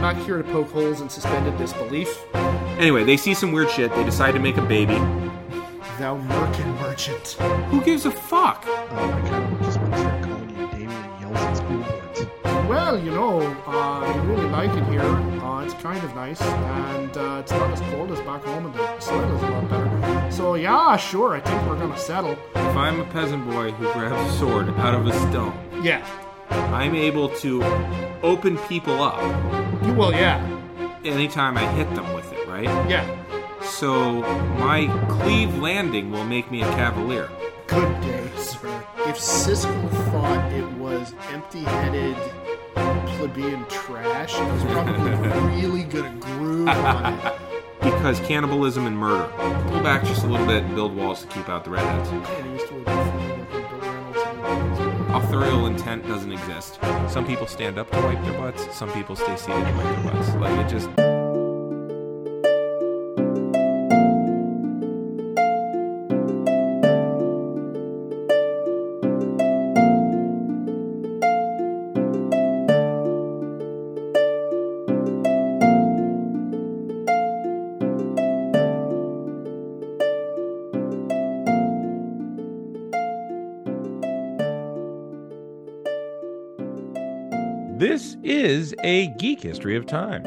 I'm not here to poke holes in suspended disbelief. Anyway, they see some weird shit. They decide to make a baby. Thou merkin merchant. Who gives a fuck? Oh my god, I just want to start calling you Damien Yells at school boards. Well, you know, uh, I really like it here. Uh, it's kind of nice, and uh, it's not as cold as back home, and the soil is a lot better. So, yeah, sure, I think we're gonna settle. If I'm a peasant boy who grabs a sword out of a stone, Yeah. I'm able to open people up You will, yeah. anytime I hit them with it, right? Yeah. So my cleave landing will make me a cavalier. Good day, sir. If Siskel thought it was empty-headed plebeian trash, he was probably really gonna groove on it. Because cannibalism and murder. Pull back just a little bit and build walls to keep out the redheads. Man, Authorial intent doesn't exist. Some people stand up to wipe their butts, some people stay seated to wipe their butts. Like it just a geek history of time.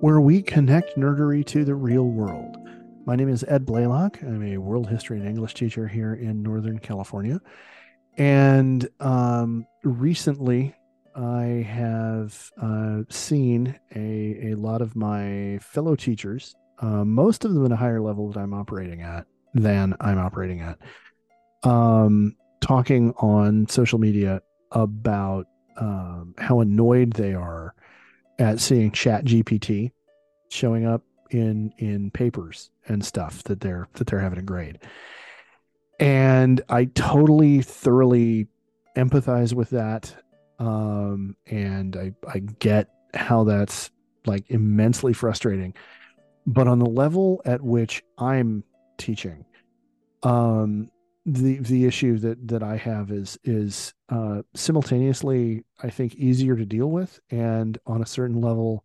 Where we connect nerdery to the real world. My name is Ed Blaylock. I'm a world history and English teacher here in Northern California. And um, recently, I have uh, seen a, a lot of my fellow teachers, uh, most of them at a higher level that I'm operating at than I'm operating at, um, talking on social media about um, how annoyed they are at seeing Chat GPT showing up in in papers and stuff that they're that they're having to grade. And I totally thoroughly empathize with that. Um, and I I get how that's like immensely frustrating. But on the level at which I'm teaching, um, the the issue that that I have is is uh, simultaneously I think easier to deal with, and on a certain level,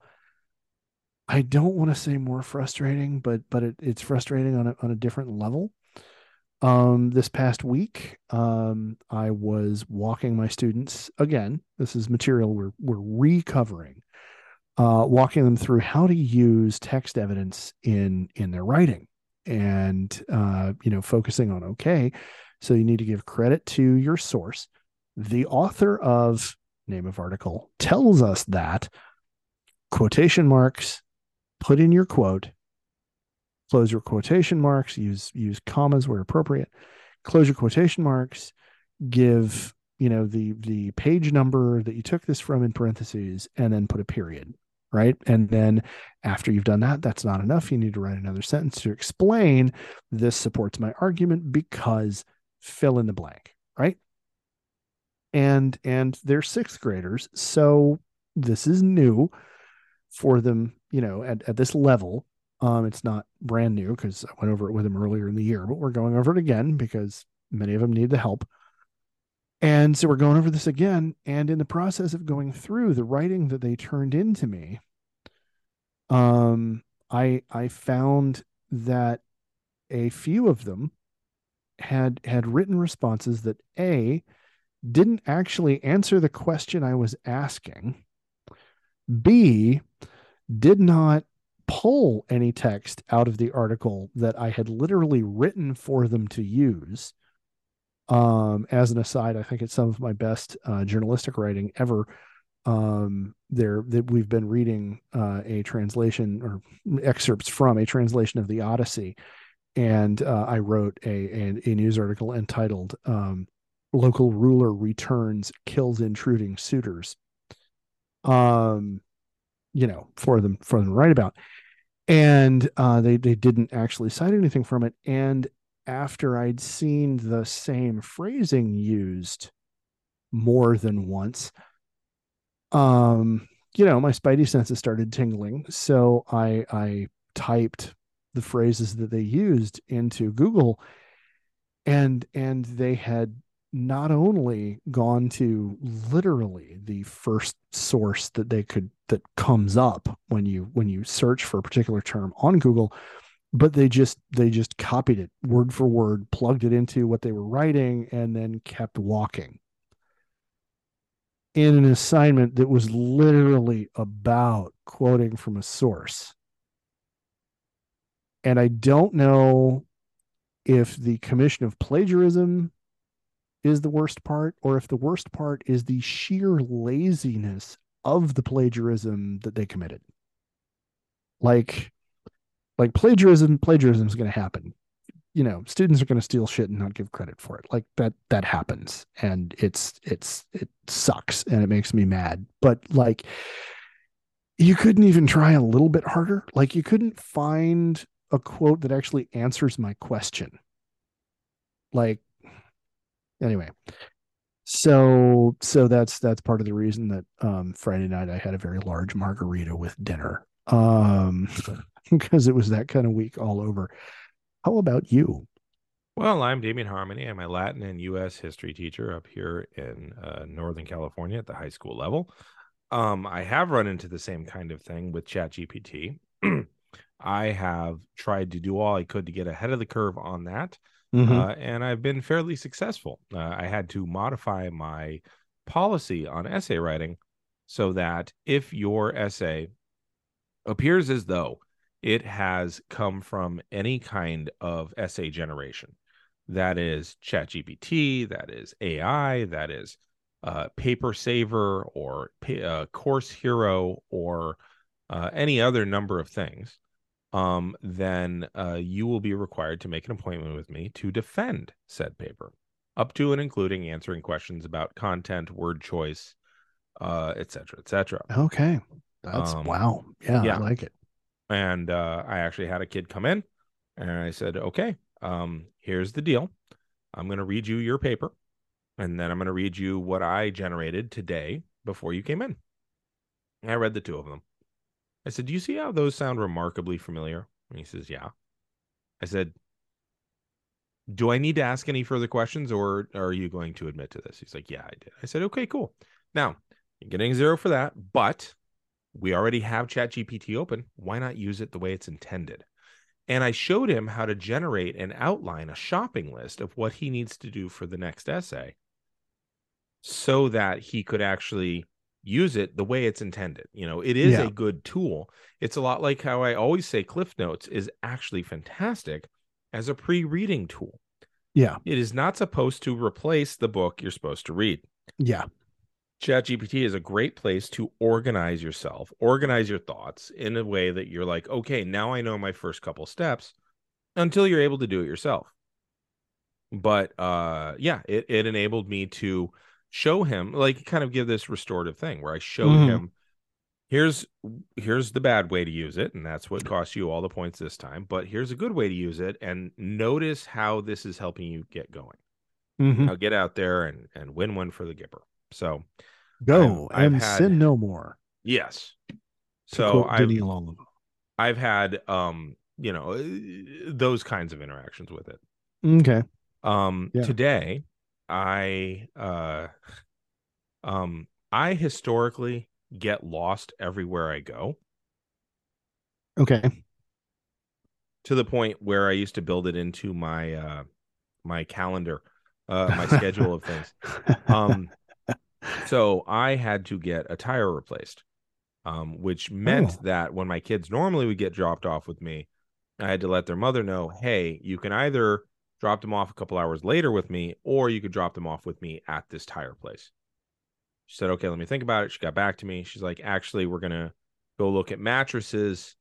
I don't want to say more frustrating, but but it, it's frustrating on a on a different level. Um, this past week, um, I was walking my students again. This is material we're we're recovering, uh, walking them through how to use text evidence in in their writing and uh, you know focusing on okay so you need to give credit to your source. The author of name of article tells us that quotation marks put in your quote close your quotation marks use use commas where appropriate close your quotation marks give you know the the page number that you took this from in parentheses and then put a period right? And then after you've done that that's not enough. You need to write another sentence to explain this supports my argument because fill in the blank right? And and they're sixth graders so this is new for them you know at, at this level. Um it's not brand new because i went over it with them earlier in the year but we're going over it again because many of them need the help and so we're going over this again and in the process of going through the writing that they turned into me um i i found that a few of them had had written responses that a didn't actually answer the question I was asking. B did not pull any text out of the article that I had literally written for them to use. Um, as an aside, I think it's some of my best uh, journalistic writing ever. Um, there that we've been reading uh, a translation or excerpts from a translation of the Odyssey, and uh, I wrote a, a, a news article entitled um, "Local Ruler Returns Kills Intruding Suitors." Um, you know, for them for them to write about, and uh, they they didn't actually cite anything from it. And after I'd seen the same phrasing used more than once, um, you know, my spidey senses started tingling. So I I typed the phrases that they used into Google and and they had not only gone to literally the first source that they could that comes up when you when you search for a particular term on Google, but they just they just copied it word for word, plugged it into what they were writing, and then kept walking. In an assignment that was literally about quoting from a source. And I don't know if the commission of plagiarism is the worst part or if the worst part is the sheer laziness of the plagiarism that they committed like like plagiarism plagiarism is going to happen. You know students are going to steal shit and not give credit for it. Like that that happens. And it's it's it sucks and it makes me mad. But like you couldn't even try a little bit harder. Like you couldn't find a quote that actually answers my question. Like anyway. So so that's that's part of the reason that um friday night i had a very large margarita with dinner. Um because it was that kind of week all over how about you Well, I'm Damien Harmony. I'm a Latin and U.S. history teacher up here in uh, Northern California at the high school level. Um, I have run into the same kind of thing with ChatGPT. I have tried to do all I could to get ahead of the curve on that, Mhm. uh, and I've been fairly successful. Uh, I had to modify my policy on essay writing so that if your essay appears as though it has come from any kind of essay generation, that is ChatGPT, that is AI, that is uh, Paper Saver or uh, Course Hero or uh, any other number of things, um, then uh, you will be required to make an appointment with me to defend said paper, up to and including answering questions about content, word choice, uh, et cetera, et cetera. okay that's Um, wow yeah, yeah. i like it and uh, I actually had a kid come in, and I said, "Okay, um, here's the deal. I'm going to read you your paper, and then I'm going to read you what I generated today before you came in." And I read the two of them. I said, "Do you see how those sound remarkably familiar?" And he says, "Yeah." I said, "Do I need to ask any further questions, or are you going to admit to this?" He's like, "Yeah, I did." I said, "Okay, cool. Now you're getting zero for that, but." We already have ChatGPT open. Why not use it the way it's intended? And I showed him how to generate and outline a shopping list of what he needs to do for the next essay so that he could actually use it the way it's intended. You know, it is Yeah. a good tool. It's a lot like how I always say Cliff Notes is actually fantastic as a pre reading tool. yeah It is not supposed to replace the book you're supposed to read. yeah ChatGPT is a great place to organize yourself, organize your thoughts in a way that you're like, okay, now I know my first couple steps until you're able to do it yourself. But uh yeah, it, it enabled me to show him like kind of give this restorative thing where I showed Mhm. him here's here's the bad way to use it and that's what costs you all the points this time but here's a good way to use it and notice how this is helping you get going Mhm. now get out there and and win one for the gipper so go I've- I've and had- sin no more Yes. So I've I've had um you know uh, those kinds of interactions with it. okay Um Yeah. today I uh um I historically get lost everywhere I go okay to the point where I used to build it into my uh my calendar uh my schedule of things. Um so I had to get a tire replaced. Um, which meant Oh. that when my kids normally would get dropped off with me, I had to let their mother know, hey, you can either drop them off a couple hours later with me, or you could drop them off with me at this tire place. She said, okay, let me think about it. She got back to me. She's like, actually, we're gonna go look at mattresses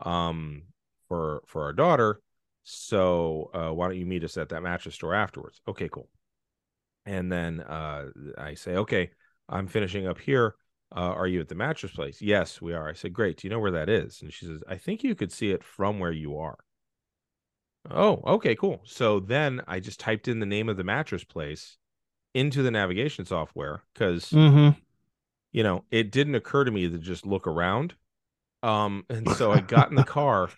um for for our daughter. So uh why don't you meet us at that mattress store afterwards? Okay, cool. And then uh I say, okay, I'm finishing up here. Uh, are you at the mattress place? Yes, we are. I said, great. Do you know where that is? And she says, I think you could see it from where you are. Oh, okay, cool. So then I just typed in the name of the mattress place into the navigation software because mm-hmm. you know it didn't occur to me to just look around. Um, and so I got in the car,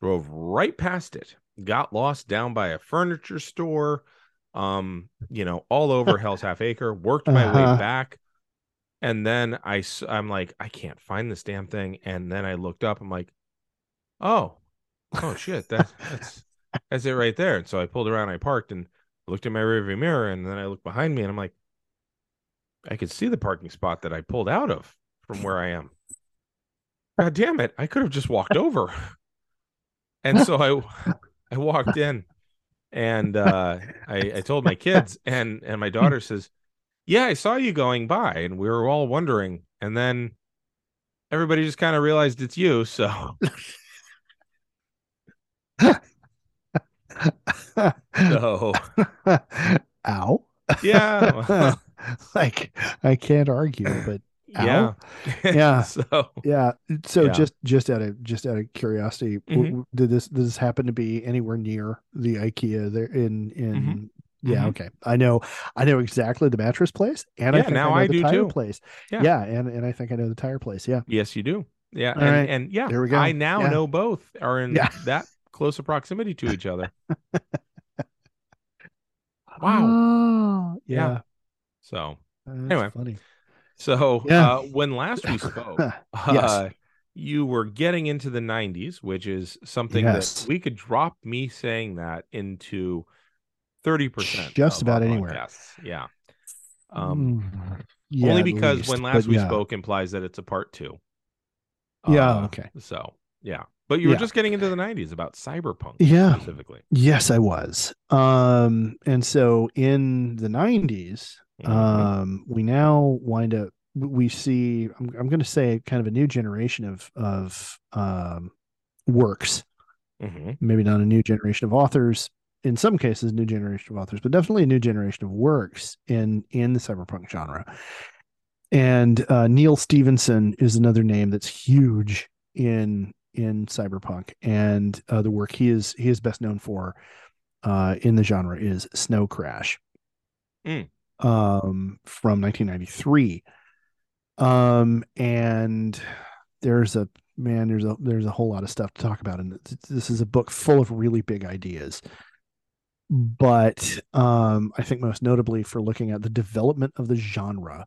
drove right past it, got lost down by a furniture store, um, you know, all over Hell's Half Acre, worked my Uh-huh. way back And then I, I'm like, I can't find this damn thing. And then I looked up. I'm like, oh, oh shit, that's that's that's it right there. And so I pulled around. I parked and looked in my rearview mirror, and then I looked behind me, and I'm like, I could see the parking spot that I pulled out of from where I am. God damn it! I could have just walked over. And so I I walked in, and uh, I I told my kids, and and my daughter says, "Yeah, I saw you going by, and we were all wondering." And then everybody just kind of realized it's you. So so Ow. yeah, well, like I can't argue, but yeah, Yeah. so yeah. So Yeah. just just out of just out of curiosity, Mhm. w- did this did this happen to be anywhere near the IKEA there in in yeah, Mhm. okay. I know I know exactly the mattress place and I think now I know I the do tire too. place. Yeah. Yeah. and and I think I know the tire place. Yeah. yes, you do. Yeah, and right. and yeah, There we go. I now Yeah. know both are in Yeah. that close a proximity to each other. Wow. Oh, Yeah. yeah. So That's Anyway. funny. So Yeah. uh, when last we spoke, Yes. uh, you were getting into the 90s, which is something Yes. that we could drop me saying that into 30%. Just about anywhere. podcasts. Yeah. Um, Mm, yeah, only because least, when last we yeah. spoke implies that it's a part two. Yeah, Uh, okay. So, yeah. But you were Yeah. just getting into the 90s about cyberpunk Yeah. specifically. Yes, I was. Um, and so in the 90s, Um, we now wind up we see I'm I'm gonna say kind of a new generation of of um works. Mhm. Maybe not a new generation of authors, in some cases new generation of authors, but definitely a new generation of works in in the cyberpunk genre. And uh, Neal Stephenson is another name that's huge in in cyberpunk, and uh, the work he is he is best known for uh, in the genre is Snow Crash, Mm. Um, from 1993. Um, and there's a man, there's a there's a whole lot of stuff to talk about, and this is a book full of really big ideas. But um, I think most notably for looking at the development of the genre,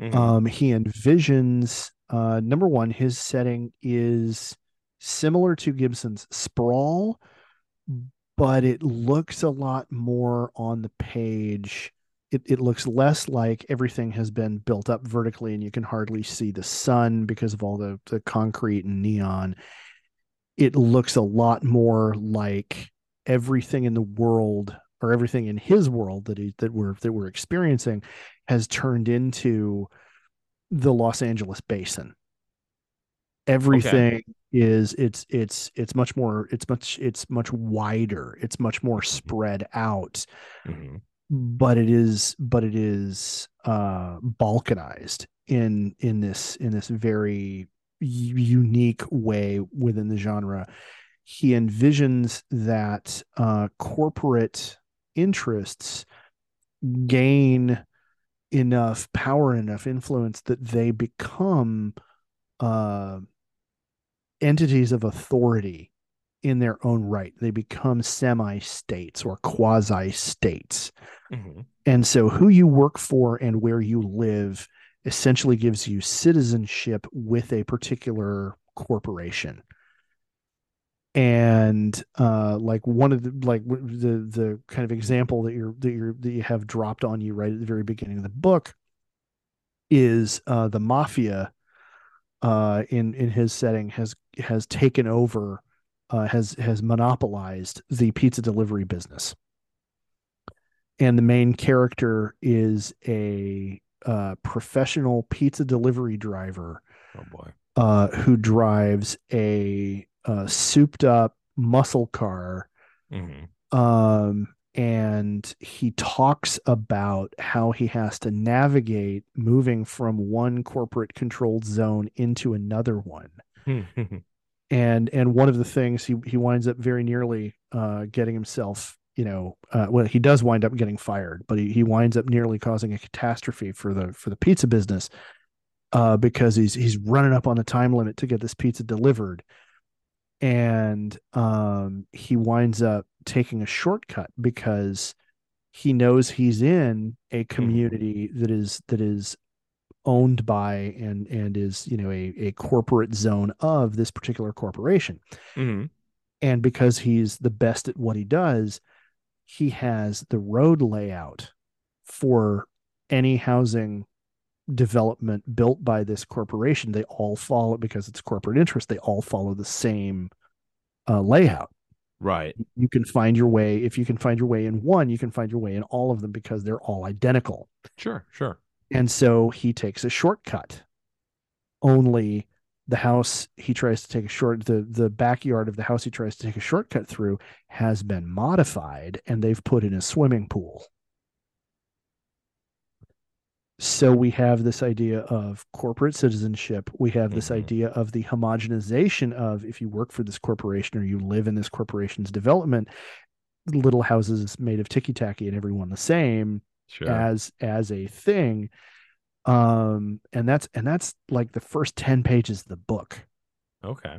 Mhm. um, he envisions uh, number one, his setting is similar to Gibson's Sprawl, but it looks a lot more on the page. It, it looks less like everything has been built up vertically and you can hardly see the sun because of all the, the concrete and neon. It looks a lot more like everything in the world or everything in his world that he that we're that we're experiencing has turned into the Los Angeles basin. Everything is it's it's it's much more it's much it's much wider. It's much more spread out, Mhm. But it is but it is uh balkanized in in this in this very unique way within the genre. He envisions that uh corporate interests gain enough power enough influence that they become uh, entities of authority in their own right. They become semi states or quasi states Mhm. and so who you work for and where you live essentially gives you citizenship with a particular corporation. And uh like one of the like the the kind of example that you're that you're that you have dropped on you right at the very beginning of the book is uh the mafia uh in in his setting has has taken over uh has has monopolized the pizza delivery business and the main character is a uh professional pizza delivery driver Oh boy. uh, who drives a uh, souped up muscle car. Mhm. Um, and he talks about how he has to navigate moving from one corporate controlled zone into another one. And and one of the things he he winds up very nearly uh, getting himself, you know, uh, well he does wind up getting fired, but he, he winds up nearly causing a catastrophe for the for the pizza business uh, because he's he's running up on the time limit to get this pizza delivered, and um, he winds up taking a shortcut because he knows he's in a community that is that is owned by and and is you know a, a corporate zone of this particular corporation hmm and because he's the best at what he does he has the road layout for any housing development built by this corporation they all follow because it's corporate interest they all follow the same uh, layout Right. you can find your way if you can find your way in one you can find your way in all of them because they're all identical Sure. Sure. And so he takes a shortcut. Only the house he tries to take a short the the backyard of the house he tries to take a shortcut through has been modified and they've put in a swimming pool. So we have this idea of corporate citizenship. We have this Mhm. idea of the homogenization of if you work for this corporation or you live in this corporation's development little houses made of ticky tacky and everyone the same Sure. as as a thing um and that's and that's like the first 10 pages of the book okay.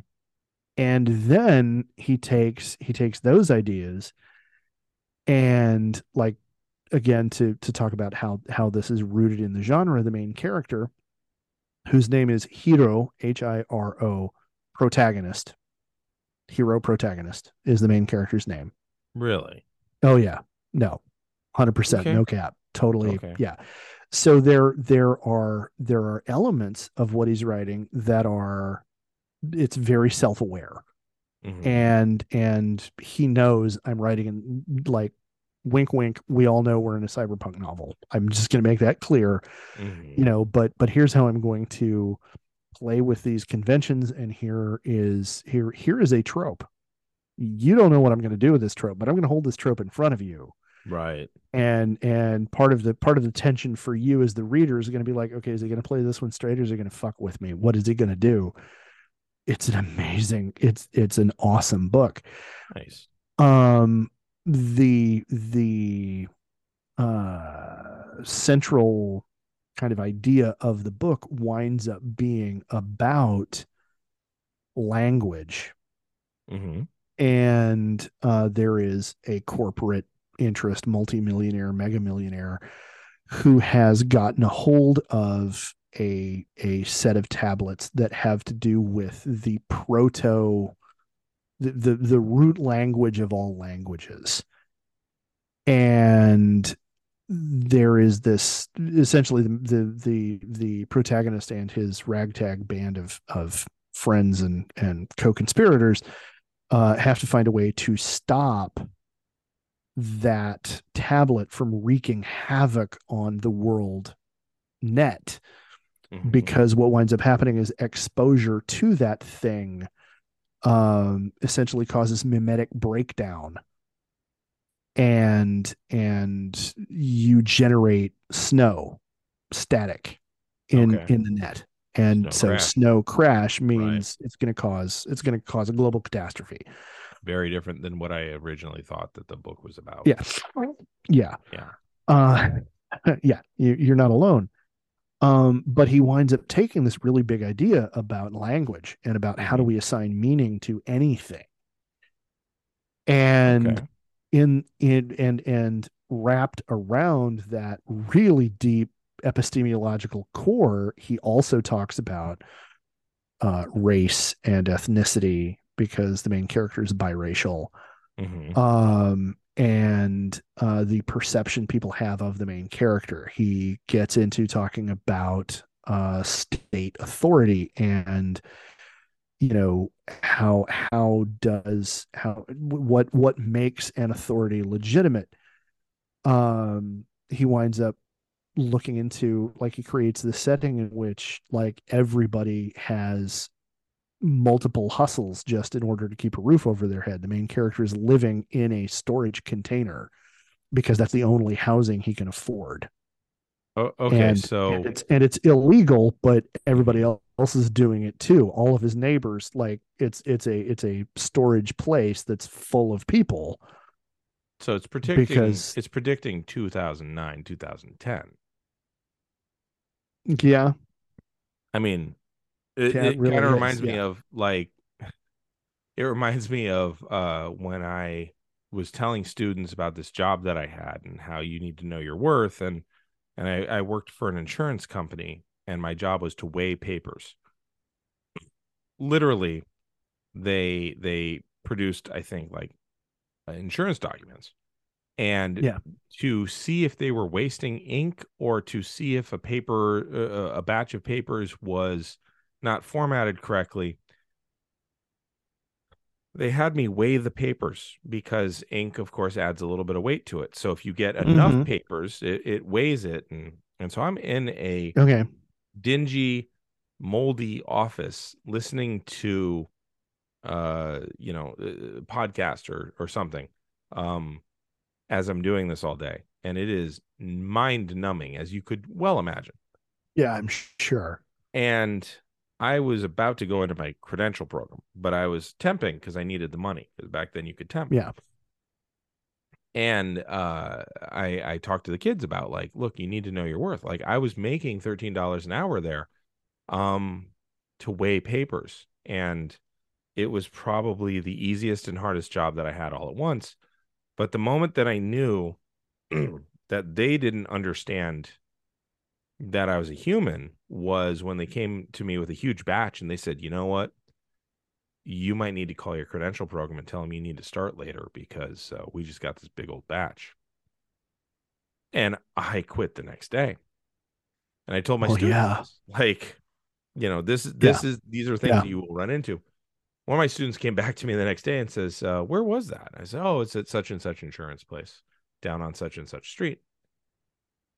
and then he takes he takes those ideas and like again to to talk about how how this is rooted in the genre the main character whose name is hiro h-i-r-o protagonist hero protagonist is the main character's name Really. Oh yeah. No. 100% Okay. no cap. Totally. Okay. Yeah. So there there are there are elements of what he's writing that are it's very self-aware. Mhm. And and he knows I'm writing in like wink wink we all know we're in a cyberpunk novel. I'm just going to make that clear, Mhm. you know, but but here's how I'm going to play with these conventions and here is here here is a trope. You don't know what I'm going to do with this trope, but I'm going to hold this trope in front of you Right. and and part of the part of the tension for you as the reader is going to be like okay is he going to play this one straight or is he going to fuck with me? What is he going to do? It's an amazing it's it's an awesome book. Nice. um the the uh central kind of idea of the book winds up being about language. Hmm and uh, there is a corporate interest, multimillionaire, mega millionaire, who has gotten a hold of a a set of tablets that have to do with the proto, the the, the root language of all languages, and there is this essentially the the the, the protagonist and his ragtag band of of friends and and co-conspirators uh, have to find a way to stop that tablet from wreaking havoc on the world net Mhm. because what winds up happening is exposure to that thing um, essentially causes mimetic breakdown and and you generate snow static in Okay. in the net and Snow so crash. snow crash means it's going to cause it's going to cause a global catastrophe Very different than what I originally thought that the book was about. yeah yeah Yeah. uh yeah you, you're not alone um but he winds up taking this really big idea about language and about how do Mhm. we assign meaning to anything and Okay. in in and and wrapped around that really deep epistemological core he also talks about uh race and ethnicity because the main character is biracial. Mhm. um and uh the perception people have of the main character. He gets into talking about uh state authority and you know how how does how what what makes an authority legitimate. Um he winds up looking into like he creates the setting in which like everybody has multiple hustles just in order to keep a roof over their head the main character is living in a storage container because that's the only housing he can afford O- okay. and, so and it's and it's illegal but everybody else is doing it too all of his neighbors like it's it's a it's a storage place that's full of people so it's predicting because- it's predicting 2009 2010. yeah I mean, it, it really kind of reminds me of like, it reminds me of uh, when I was telling students about this job that I had and how you need to know your worth and and I, I worked for an insurance company and my job was to weigh papers. Literally, they they produced, I think, like uh, insurance documents, and Yeah. to see if they were wasting ink or to see if a paper, uh, a batch of papers was not formatted correctly. They had me weigh the papers because ink, of course, adds a little bit of weight to it. So if you get enough Mhm. papers, it, it weighs it, and and so I'm in a Okay. dingy, moldy office listening to, uh, you know, uh, podcast or or something, um, as I'm doing this all day, and it is mind numbing, as you could well imagine. Yeah, I'm sure. And I was about to go into my credential program, but I was temping because I needed the money. Because back then you could temp. Yeah. And uh, I I talked to the kids about like, look, you need to know your worth. Like I was making thirteen dollars an hour there, um, to weigh papers, and it was probably the easiest and hardest job that I had all at once. But the moment that I knew that they didn't understand that I was a human was when they came to me with a huge batch and they said, you know what? You might need to call your credential program and tell them you need to start later because uh, we just got this big old batch. And I quit the next day. And I told my Oh, students, yeah. like, you know, this is this is these are things Yeah. that you will run into. One of my students came back to me the next day and says, uh, "Where was that?" I said, "Oh, it's at such and such insurance place down on such and such street."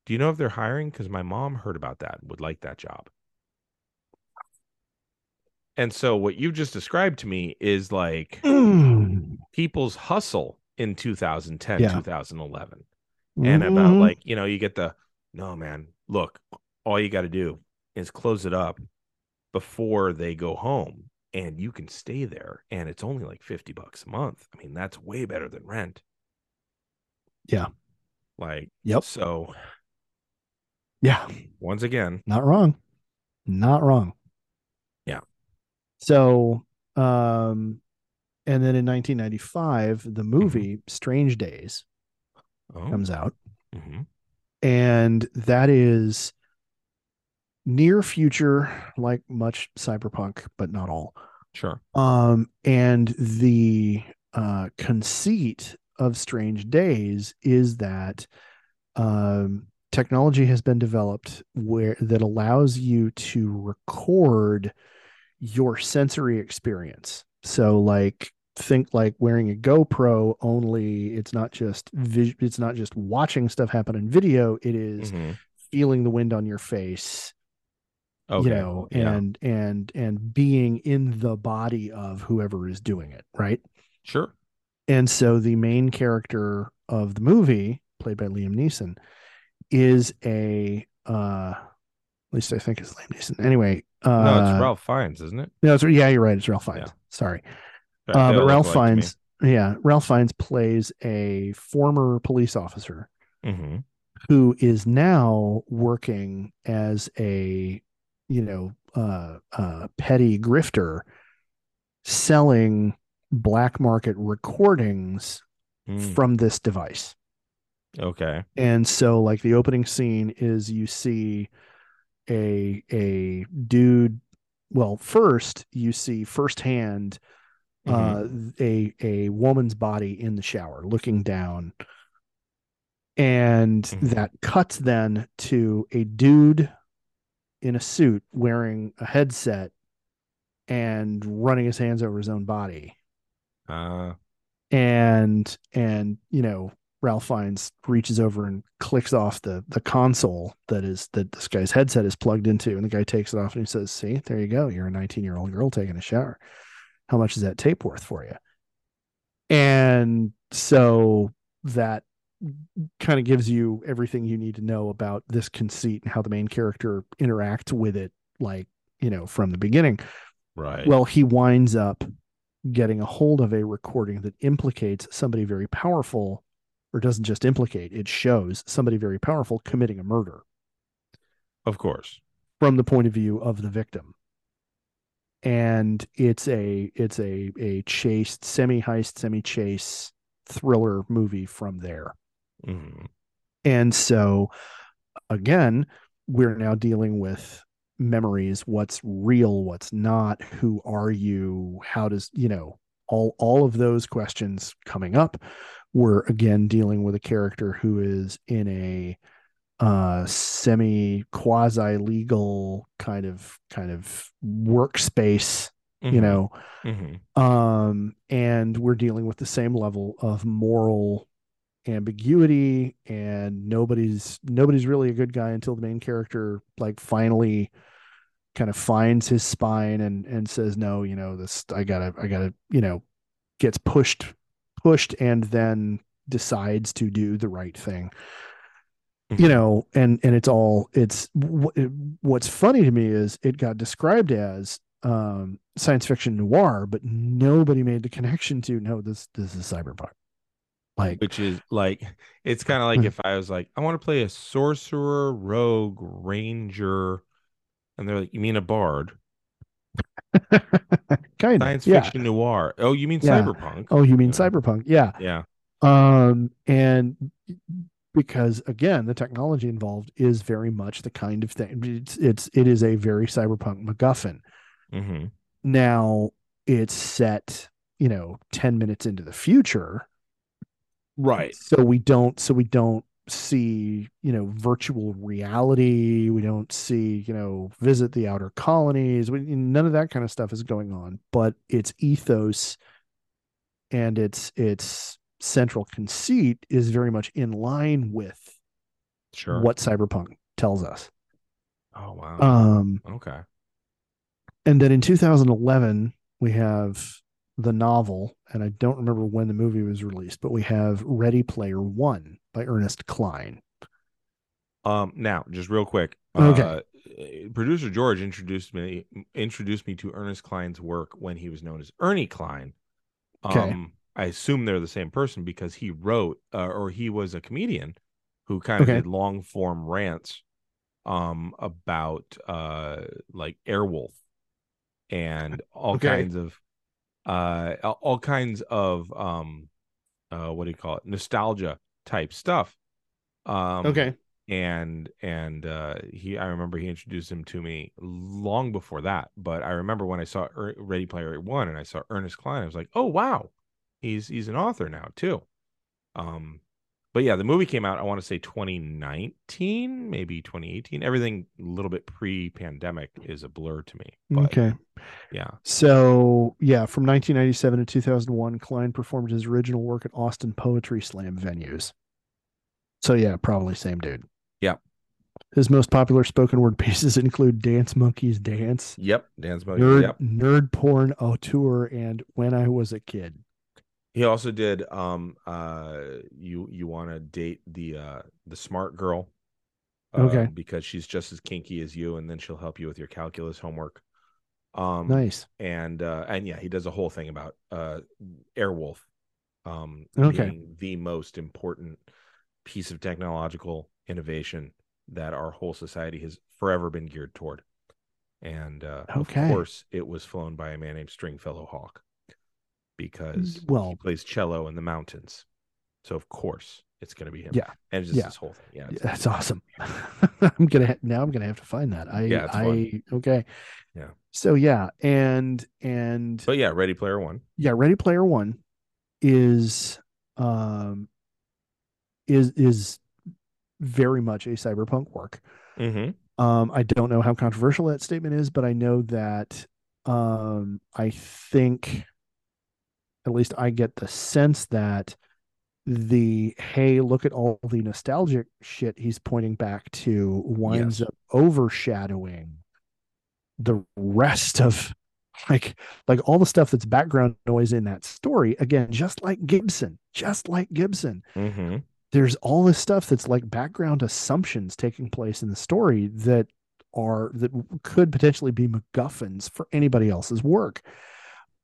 Do you know if they're hiring? Because my mom heard about that would like that job. And so what you just described to me is like Mm. people's hustle in 2010, Yeah. 2011. And about Mhm. like, you know, you get the no man, look, all you got to do is close it up before they go home and you can stay there and it's only like 50 bucks a month. I mean, that's way better than rent. Yeah. Like, Yep. so yeah, once again, not wrong. Not wrong. Yeah. So, um, and then in 1995, the movie Strange Days oh, comes out, mhm. and that is near future, like much cyberpunk, but not all. sure. Um, and the uh, conceit of Strange Days is that um, technology has been developed where that allows you to record your sensory experience. So, like, think like wearing a GoPro. Only it's not just vis- it's not just watching stuff happen in video. It is Mhm. feeling the wind on your face Okay. you know yeah. and and and being in the body of whoever is doing it right Sure. and so the main character of the movie played by liam neeson is a uh at least i think it's liam neeson anyway uh no, it's Ralph Fiennes, isn't it? no, it's, yeah you're right it's ralph fiennes Yeah. sorry uh, but ralph me. fiennes yeah ralph fiennes plays a former police officer Mhm. who is now working as a you know uh uh petty grifter selling black market recordings Mm. from this device Okay. and so like the opening scene is you see a a dude well first you see firsthand Mhm. uh a a woman's body in the shower looking down and Mhm. that cuts then to a dude in a suit wearing a headset and running his hands over his own body Uh, and and you know Ralph Fiennes reaches over and clicks off the the console that is that this guy's headset is plugged into, and the guy takes it off and he says, "See, there you go. You're a 19 year old girl taking a shower. How much is that tape worth for you?" And so that kind of gives you everything you need to know about this conceit and how the main character interacts with it, like you know from the beginning. right. Well, he winds up getting a hold of a recording that implicates somebody very powerful, or doesn't just implicate, it shows somebody very powerful committing a murder of course. from the point of view of the victim. And it's a it's a a chase, semi heist, semi chase thriller movie from there. Mhm. And so again, we're now dealing with memories what's real what's not who are you how does you know all all of those questions coming up we're again dealing with a character who is in a uh semi quasi legal kind of kind of workspace you Mhm. know Mhm. um and we're dealing with the same level of moral ambiguity and nobody's nobody's really a good guy until the main character like finally kind of finds his spine and and says no you know this i gotta i gotta you know gets pushed pushed and then decides to do the right thing you Mhm. know and and it's all it's wh- what's funny to me is it got described as um science fiction noir but nobody made the connection to no this this is cyberpunk like which is like it's kind of like if I was like, I want to play a sorcerer, rogue, ranger, and they're like, you mean a bard? kind of Science yeah fiction noir. Oh, you mean Yeah. cyberpunk? oh you mean Yeah. cyberpunk yeah Yeah. um and because again the technology involved is very much the kind of thing it's it's it is a very cyberpunk macguffin hmm now it's set you know 10 minutes into the future Right. so we don't so we don't see you know virtual reality we don't see you know visit the outer colonies we, none of that kind of stuff is going on but its ethos and its its central conceit is very much in line with Sure. what cyberpunk tells us Oh wow. um okay. and then in 2011 we have the novel and i don't remember when the movie was released but we have ready player one by ernest cline Um. Now, just real quick. Okay. Uh, producer George introduced me introduced me to Ernest Cline's work when he was known as Ernie Cline. Okay. Um, I assume they're the same person because he wrote, uh, or he was a comedian who kind of Okay. did long form rants, um, about uh, like Airwolf and all Okay. kinds of, uh, all- all kinds of, um, uh, what do you call it, nostalgia type stuff. Um, okay. and and uh he i remember he introduced him to me long before that but i remember when i saw er- ready player one and i saw ernest cline i was like oh wow he's he's an author now too um but yeah the movie came out i want to say 2019 maybe 2018 everything a little bit pre-pandemic is a blur to me but okay. yeah. So yeah from 1997 to 2001 cline performed his original work at austin poetry slam venues. So yeah probably same dude. Yep. his most popular spoken word pieces include dance monkeys dance yep dan's Monkey, nerd yep. Nerd porn auteur and when i was a kid He also did um uh you you want to date the uh the smart girl. uh, Okay. because she's just as kinky as you and then she'll help you with your calculus homework. Um nice and uh and yeah, he does a whole thing about uh Airwolf um Okay. being the most important piece of technological innovation that our whole society has forever been geared toward. And uh Okay. of course it was flown by a man named Stringfellow Hawke because Well- he plays cello in the mountains. So of course it's gonna be him. Yeah. And it's just Yeah. this whole thing. Yeah. Yeah, that's awesome i'm gonna ha- now i'm gonna have to find that i Yeah, i fun. okay Yeah. so yeah and and But yeah, Ready Player One. yeah ready player one is um is is very much a cyberpunk work Mm-hmm. um i don't know how controversial that statement is but i know that um i think at least i get the sense that the hey look at all the nostalgic shit he's pointing back to winds Yes. up overshadowing the rest of like like all the stuff that's background noise in that story again just like gibson just like gibson Mm-hmm. there's all this stuff that's like background assumptions taking place in the story that are that could potentially be MacGuffins for anybody else's work.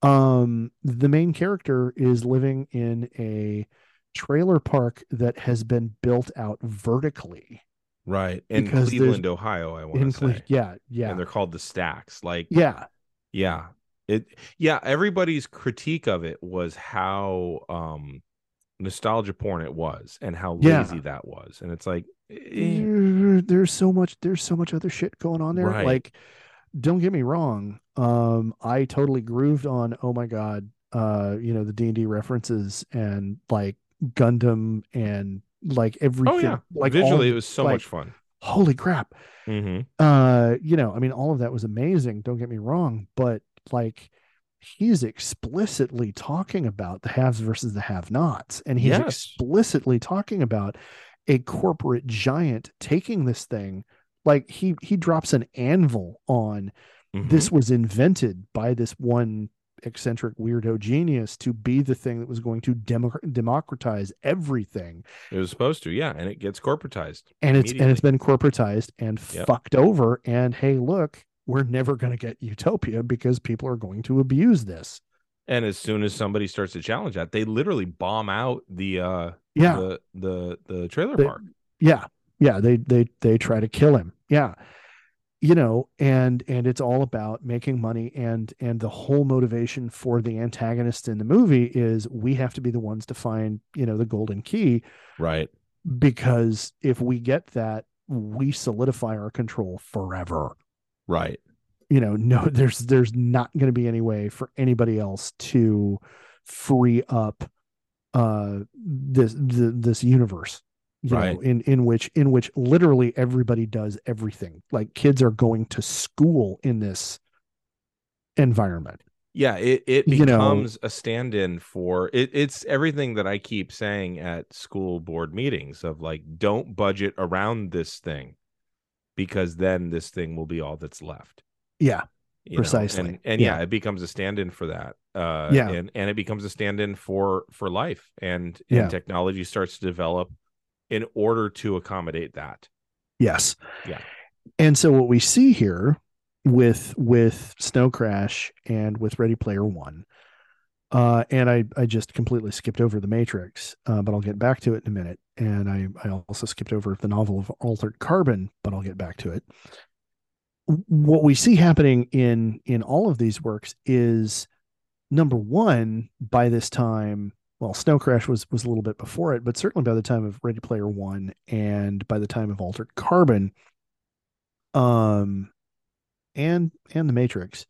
Um, the main character is living in a trailer park that has been built out vertically. Right. In Cleveland, Ohio, I want to Cle- say. yeah, yeah, And they're called the stacks. Like yeah, Yeah. It yeah, everybody's critique of it was how um nostalgia porn it was and how Yeah. lazy that was. And it's like, eh, there's so much there's so much other shit going on there Right. like don't get me wrong um i totally grooved on oh my god uh you know the d&d references and like gundam and like everything oh yeah, like visually of- it was so like, much fun. holy crap hmm uh you know i mean all of that was amazing don't get me wrong but like he's explicitly talking about the haves versus the have nots and he's Yes. explicitly talking about a corporate giant taking this thing like he he drops an anvil on Mm-hmm. this was invented by this one eccentric weirdo genius to be the thing that was going to demo- democratize everything It was supposed to, yeah, and it gets corporatized. and it's and it's been corporatized and Yep. fucked over and hey look we're never going to get utopia because people are going to abuse this And as soon as somebody starts to challenge that, they literally bomb out the uh yeah the the the trailer They- park. yeah yeah they they they try to kill him yeah you know and and it's all about making money and and the whole motivation for the antagonist in the movie is we have to be the ones to find you know the golden key Right. because if we get that we solidify our control forever Right. you know no there's there's not going to be any way for anybody else to free up uh this the, this universe you Right. know in in which in which literally everybody does everything like kids are going to school in this environment Yeah, it it You know- becomes a stand-in for it. It's everything that I keep saying at school board meetings of like, don't budget around this thing, because then this thing will be all that's left. yeah you know? Precisely. and, and yeah. Yeah. it becomes a stand-in for that. Uh, Yeah. and and it becomes a stand-in for for life, and Yeah. and technology starts to develop in order to accommodate that. yes Yeah. and so what we see here with with snow crash and with ready player one uh and i i just completely skipped over the matrix uh, but i'll get back to it in a minute and i i also skipped over the novel of altered carbon but i'll get back to it what we see happening in in all of these works is number one by this time well snow crash was was a little bit before it but certainly by the time of ready player one and by the time of altered carbon um and and the matrix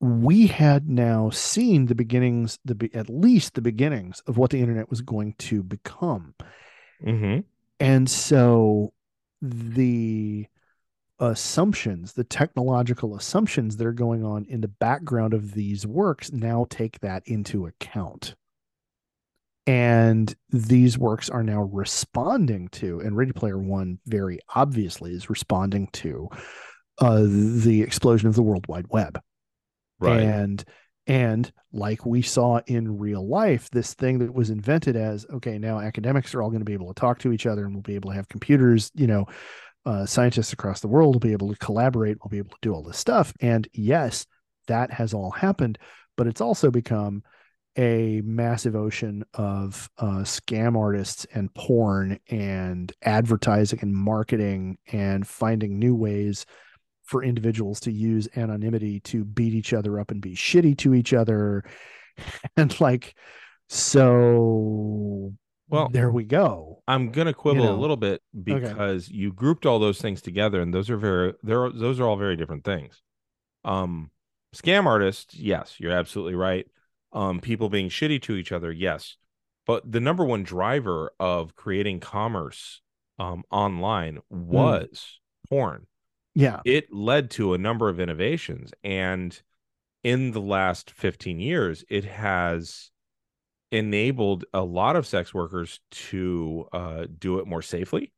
we had now seen the beginnings the be, at least the beginnings of what the internet was going to become Mm-hmm. and so the assumptions the technological assumptions that are going on in the background of these works now take that into account and these works are now responding to and ready player one very obviously is responding to uh the explosion of the world wide web Right. and and like we saw in real life this thing that was invented as okay now academics are all going to be able to talk to each other and we'll be able to have computers you know uh, scientists across the world will be able to collaborate we'll be able to do all this stuff and yes that has all happened but it's also become a massive ocean of uh, scam artists and porn and advertising and marketing and finding new ways for individuals to use anonymity to beat each other up and be shitty to each other and like so Well, there we go I'm gonna quibble know. a little bit because you grouped all those things together, and those are very there. Those are all very different things. Um, scam artists, yes, you're absolutely right. Um, people being shitty to each other, yes, but the number one driver of creating commerce um online was porn. yeah It led to a number of innovations, and in the last 15 years, it has enabled a lot of sex workers to uh, do it more safely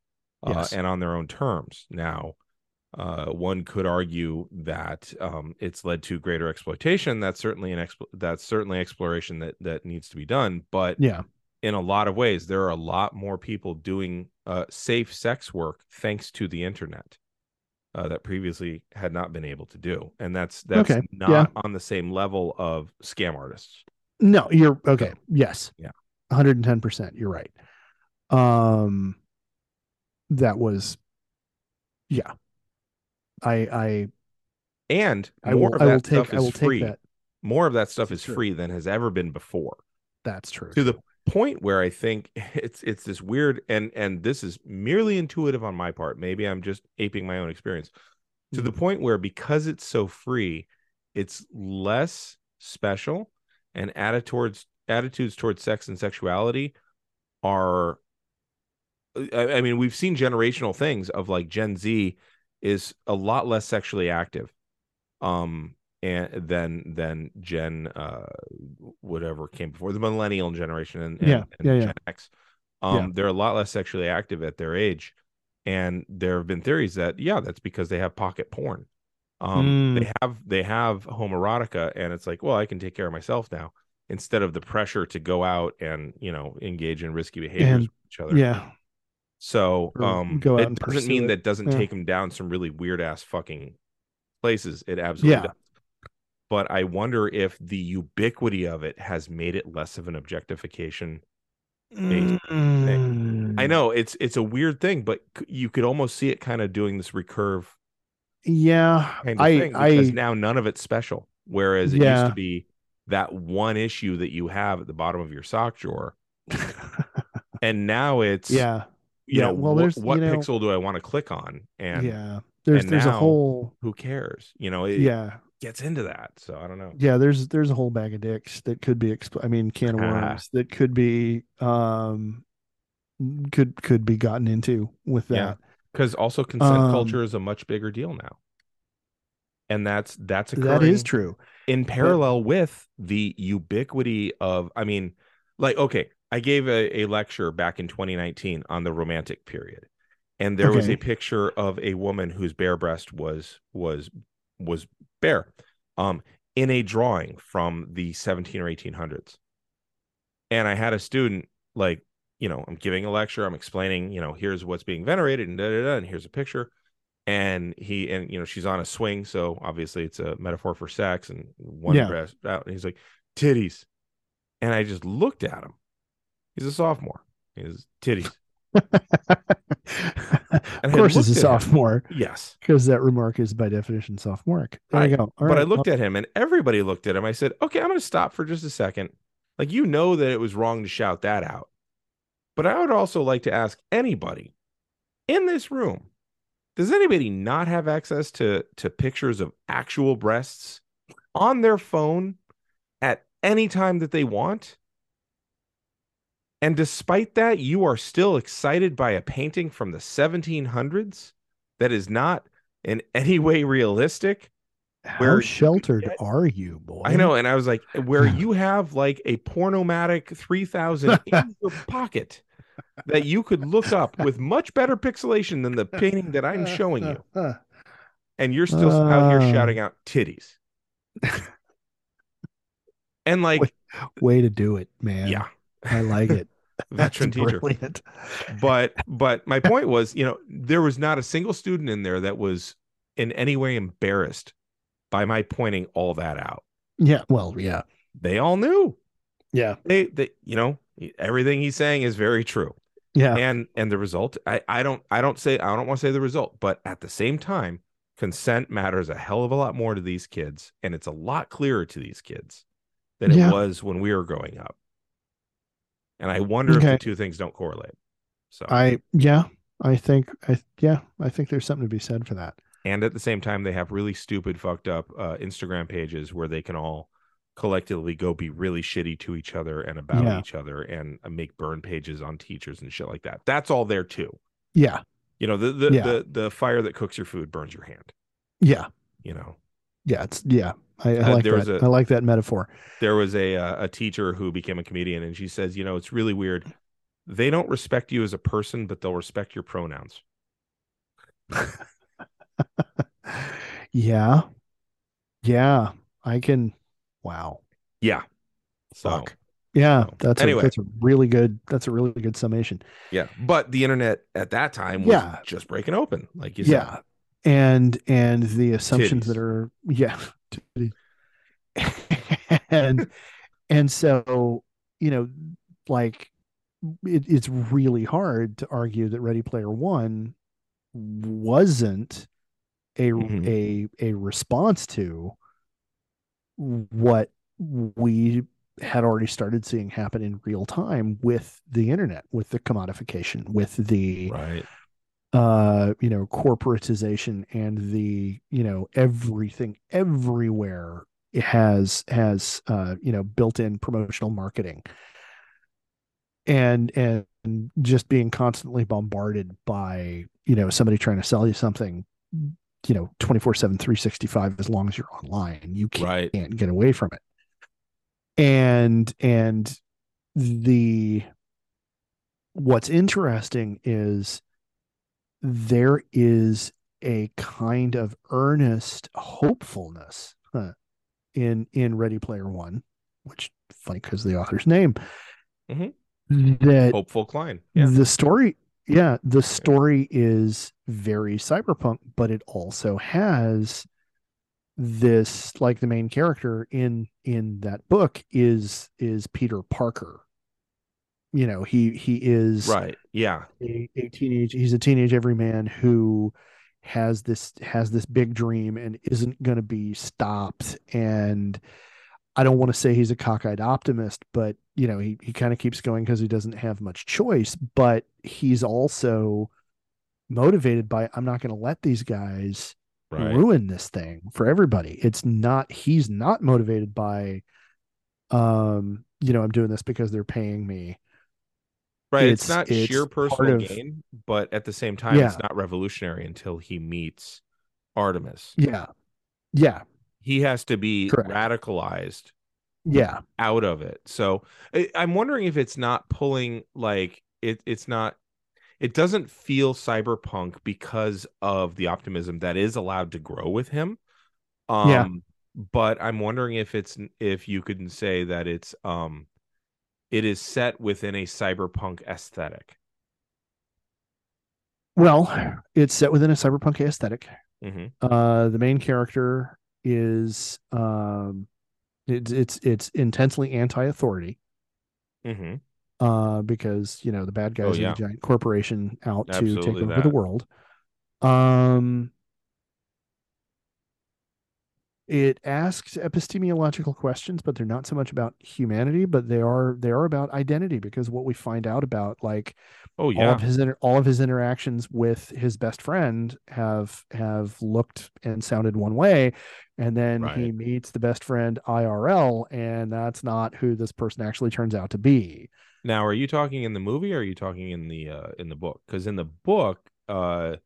uh, Yes. and on their own terms. Now, uh, one could argue that um, it's led to greater exploitation. That's certainly an exp- that's certainly exploration that that needs to be done. But yeah in a lot of ways, there are a lot more people doing uh, safe sex work thanks to the internet. Uh, that previously had not been able to do, and that's that's Okay, not yeah. on the same level of scam artists. no you're okay yes Yeah. 110% you're right um that was yeah i i And i more will of i that stuff take i is will free. take that More of that stuff is True. free than has ever been before. that's true To the point where I think it's it's this weird and and this is merely intuitive on my part. Maybe I'm just aping my own experience to the mm-hmm. point where because it's so free, it's less special and attitudes attitudes towards sex and sexuality are I, I mean, we've seen generational things of like Gen Z is a lot less sexually active um and than than gen uh whatever came before the millennial generation and, and, Yeah, and yeah, yeah. gen x um Yeah. they're a lot less sexually active at their age and there have been theories that yeah that's because they have pocket porn um Mm. they have they have homoerotica and it's like well i can take care of myself now instead of the pressure to go out and you know engage in risky behaviors And- with each other Yeah. So um go it doesn't mean it. that doesn't Yeah. take him down some really weird ass fucking places. It absolutely Yeah. does. But I wonder if the ubiquity of it has made it less of an objectification. Based Mm. I know it's it's a weird thing, but you could almost see it kind of doing this recurve Yeah. kind of I thing because I now none of it's special. Whereas it used to be that one issue that you have at the bottom of your sock drawer, and now it's yeah. You Yeah, know well, what, there's- what you know- pixel do I want to click on and yeah. There's and there's a whole who cares? You know, it yeah. gets into that. So I don't know. Yeah, there's there's a whole bag of dicks that could be expl- I mean can of Ah. worms that could be um could could be gotten into with Yeah. that. Because also consent Um, culture is a much bigger deal now. And that's that's That is true. in parallel with the ubiquity of I mean, like, okay, I gave a, a lecture back in 2019 on the romantic period. And there was a picture of a woman whose bare breast was was was bare um in a drawing from the 17 or 1800s. And I had a student like, you know, I'm giving a lecture, I'm explaining, you know, here's what's being venerated and da da da, and here's a picture. And he and you know, she's on a swing, so obviously it's a metaphor for sex and one Yeah. breast out, and he's like, titties. And I just looked at him. He's a sophomore. He's titties. of course, he's a at him. sophomore Yes. because that remark is by definition sophomoric. There you I- go. All but I looked at him and everybody looked at him. I said, okay, I'm going to stop for just a second. Like, you know that it was wrong to shout that out. But I would also like to ask anybody in this room does anybody not have access to, to pictures of actual breasts on their phone at any time that they want? And despite that, you are still excited by a painting from the 1700s that is not in any way realistic? How where- sheltered are you, boy? I know, and I was like, where you have like a pornomatic 3000 in your pocket that you could look up with much better pixelation than the painting that I'm showing you, and you're still out here Uh. shouting out titties. and like, Wait, Way to do it, man. yeah, I like it. veteran That's teacher. brilliant. But but my point was, you know, there was not a single student in there that was in any way embarrassed by my pointing all that out. Yeah. Well, yeah. They all knew. Yeah. They they you know, everything he's saying is very true. Yeah. and and the result I, I don't i don't say i don't want to say the result but at the same time consent matters a hell of a lot more to these kids and it's a lot clearer to these kids than Yeah. it was when we were growing up and i wonder if the two things don't correlate so I yeah. I think I yeah. I think there's something to be said for that. and at the same time they have really stupid fucked up uh, instagram pages where they can all collectively go be really shitty to each other and about Yeah. each other and uh, make burn pages on teachers and shit like that that's all there too Yeah. you know the the, Yeah. the the fire that cooks your food burns your hand Yeah. you know Yeah. It's yeah. I, I Uh, like that. a- I like that metaphor. there was a uh, a teacher who became a comedian and she says you know it's really weird they don't respect you as a person but they'll respect your pronouns yeah. Yeah. I can. Wow. yeah so Fuck. Yeah. That's anyway. a that's a really good. That's a really good summation. yeah but the internet at that time was Yeah. just breaking open like you said yeah and and the assumptions that are yeah and and so you know like it, it's really hard to argue that ready player one wasn't a Mhm. a a response to what we had already started seeing happen in real time with the internet, with the commodification, with the Right. Uh you know corporatization and the you know everything everywhere has has uh you know built-in promotional marketing and and just being constantly bombarded by you know somebody trying to sell you something you know 24 7 365 as long as you're online you can't, Right. can't get away from it and and the what's interesting is there is a kind of earnest hopefulness huh, in in ready player one which funny because the author's name Mhm. that Hopeful Cline. Yeah. the story yeah the story is very cyberpunk but it also has this like the main character in in that book is is peter parker you know he he is Right. Yeah. a, a teenage he's a teenage everyman who has this has this big dream and isn't going to be stopped and i don't want to say he's a cockeyed optimist but you know he, he kind of keeps going because he doesn't have much choice but he's also motivated by i'm not going to let these guys Right. ruin this thing for everybody it's not he's not motivated by um you know i'm doing this because they're paying me Right. It's, It's- not it's sheer personal of- gain, but at the same time, it's not revolutionary until he meets Artemis. yeah yeah He has to be Correct. radicalized yeah out of it. So I, I'm wondering if it's not pulling like it. It's not. It doesn't feel cyberpunk because of the optimism that is allowed to grow with him. Um, Yeah. But I'm wondering if it's if you could say that it's um, it is set within a cyberpunk aesthetic. Well, it's set within a cyberpunk aesthetic. hmm Uh, the main character is um, it's it's it's intensely anti-authority. hmm Uh, because you know the bad guys Oh, are yeah. the giant corporation out to take over that. the world. Um, it asks epistemological questions, but they're not so much about humanity, but they are they are about identity. Because what we find out about like Oh yeah all of his inter- all of his interactions with his best friend have have looked and sounded one way and then he meets the best friend IRL and that's not who this person actually turns out to be. Now, are you talking in the movie or are you talking in the uh in the book? Because in the book, uh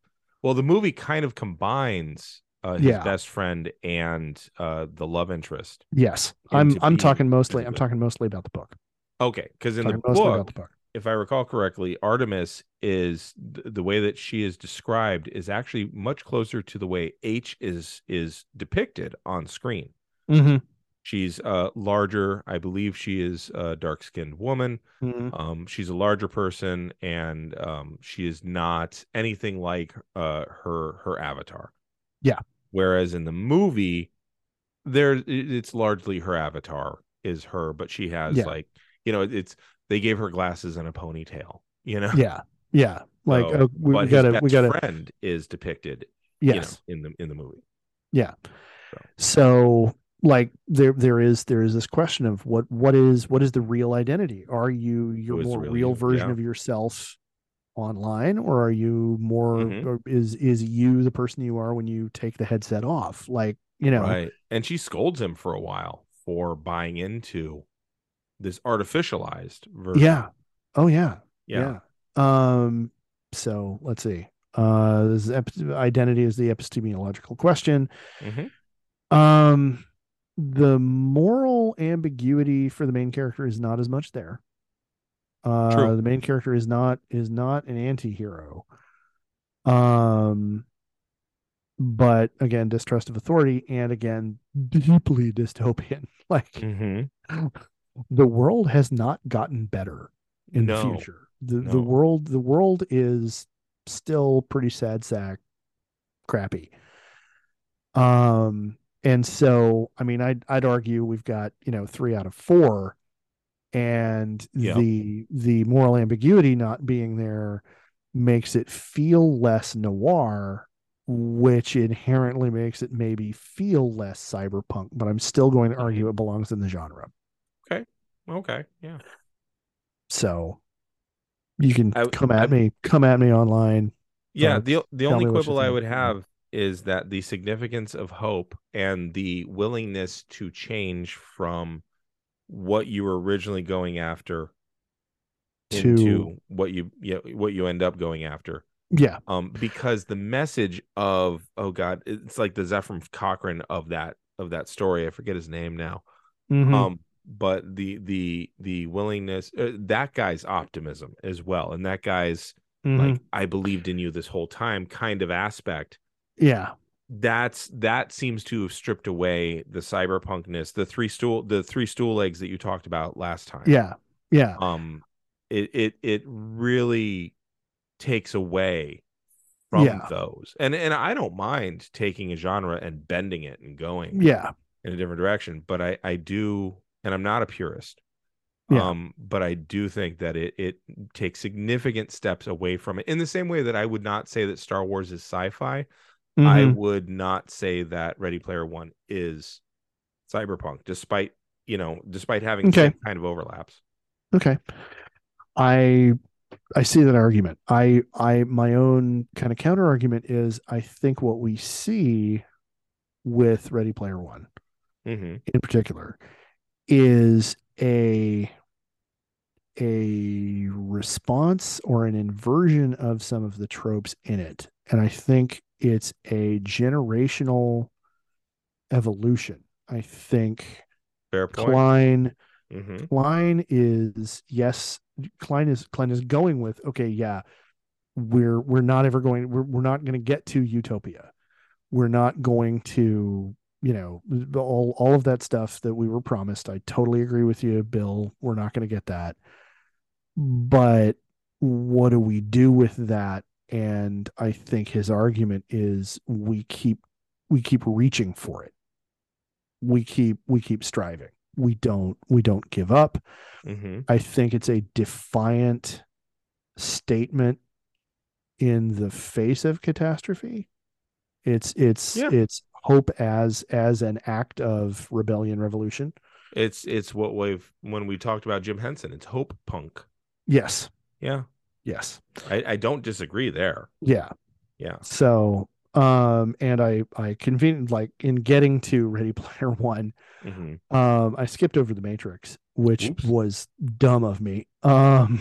well, the movie kind of combines uh his Yeah. best friend and uh the love interest. Yes. I'm I'm talking mostly I'm talking mostly about the book. Okay, because in the book, about the book. if I recall correctly, Artemis is th- the way that she is described is actually much closer to the way Aech is is depicted on screen. Mhm. She's uh larger. I believe she is a dark skinned woman. Mhm. Um, she's a larger person, and um, she is not anything like uh her her avatar. Yeah. Whereas in the movie, there it's largely her avatar is her, but she has Yeah. like you know it's they gave her glasses and a ponytail. You know, Yeah. Yeah. Like So, oh, we, we gotta his we best gotta friend is depicted. yes. you know, in the in the movie. Yeah. So. So like there there is there is this question of what what is what is the real identity? Are you your more real real, version Yeah. of yourself online or are you more Mhm. or is is you the person you are when you take the headset off? Like, you know, Right. And she scolds him for a while for buying into this artificialized version. yeah. Oh yeah. Yeah. Yeah. Um so let's see. Uh this epi- identity is the epistemological question. Mhm. Um, the moral ambiguity for the main character is not as much there. Uh, True. the main character is not is not an anti-hero. Um, but again, distrust of authority, and again, deeply dystopian. Like Mhm. the world has not gotten better in No. the future. The No. the world the world is still pretty sad sack crappy. Um and so I mean I'd I'd argue we've got, you know, 3 out of 4 and Yeah. the the moral ambiguity not being there makes it feel less noir which inherently makes it maybe feel less cyberpunk but I'm still going to argue Mm-hmm. it belongs in the genre. Okay. Okay yeah. So you can I- come at I- me, come at me online. Yeah, the the only me what you quibble I would have is that the significance of hope and the willingness to change from what you were originally going after To- into what you yeah, what you end up going after. Yeah. Um, because the message of oh god, it's like the Zefram Cochrane of that of that story. I forget his name now. Mhm. Um, but the the the willingness uh, that guy's optimism as well, and that guy's Mhm. like I believed in you this whole time kind of aspect yeah. That's that seems to have stripped away the cyberpunkness the three stool the three stool legs that you talked about last time Yeah. Yeah. um it it it really takes away from Yeah. those and and I don't mind taking a genre and bending it and going Yeah. in a different direction but I I do and I'm not a purist Yeah. um but I do think that it it takes significant steps away from it in the same way that I would not say that Star Wars is sci-fi I Mhm. would not say that Ready Player One is cyberpunk, despite you know, despite having Okay. some kind of overlaps. Okay. I I see that argument. I I my own kind of counter argument is I think what we see with Ready Player One hmm in particular is a a response or an inversion of some of the tropes in it. And I think it's a generational evolution. I think Fair point. Cline hmm Cline is yes, Cline is Cline is going with okay, yeah, we're we're not ever going we're we're not going to get to utopia. We're not going to you know all all of that stuff that we were promised. I totally agree with you, Bill. We're not going to get that. But what do we do with that? And I think his argument is we keep we keep reaching for it. We keep we keep striving. We don't we don't give up. hmm I think it's a defiant statement in the face of catastrophe. It's it's Yeah. it's hope as as an act of rebellion revolution. It's it's what we've when we talked about Jim Henson. It's hope punk. Yes. Yeah, Yes. I, I don't disagree there. Yeah. Yeah. So um and I I convened like in getting to Ready Player One, hmm um I skipped over the Matrix, which Oops. was dumb of me. Um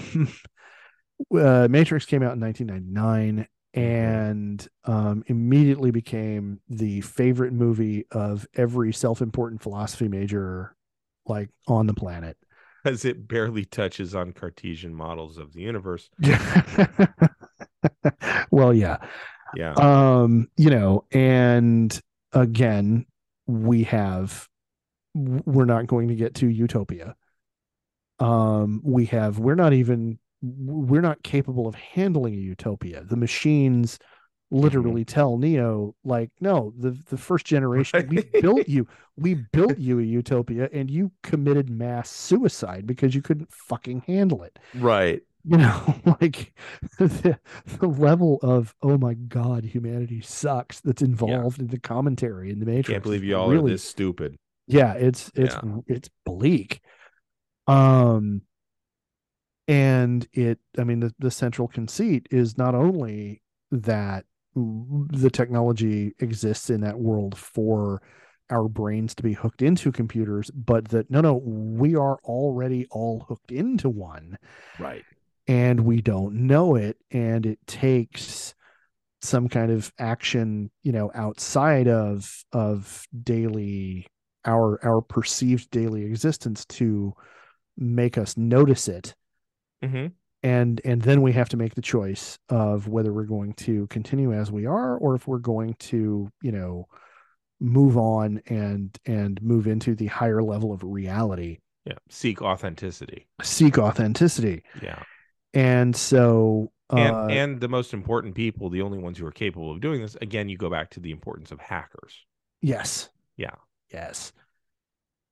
uh, Matrix came out in 1999 and um, immediately became the favorite movie of every self-important philosophy major like on the planet. Because it barely touches on Cartesian models of the universe. well, yeah. Yeah. Um, you know, and again, we have we're not going to get to utopia. Um, we have we're not even we're not capable of handling a utopia. The machines literally tell Neo, like, no, the the first generation we built you, we built you a utopia, and you committed mass suicide because you couldn't fucking handle it. Right. you know like the, the level of oh my god humanity sucks that's involved in the commentary in the matrix Can't believe you all really are this stupid. yeah it's it's it's bleak. Um and it i mean the, the central conceit is not only that the technology exists in that world for our brains to be hooked into computers but that no no we are already all hooked into one. Right. and we don't know it and it takes some kind of action you know outside of of daily our our perceived daily existence to make us notice it. Hmm and and then we have to make the choice of whether we're going to continue as we are or if we're going to you know move on and and move into the higher level of reality Yeah. Seek authenticity. seek authenticity Yeah. and so and uh, and the most important people, the only ones who are capable of doing this, again, you go back to the importance of hackers. Yes. Yeah. Yes.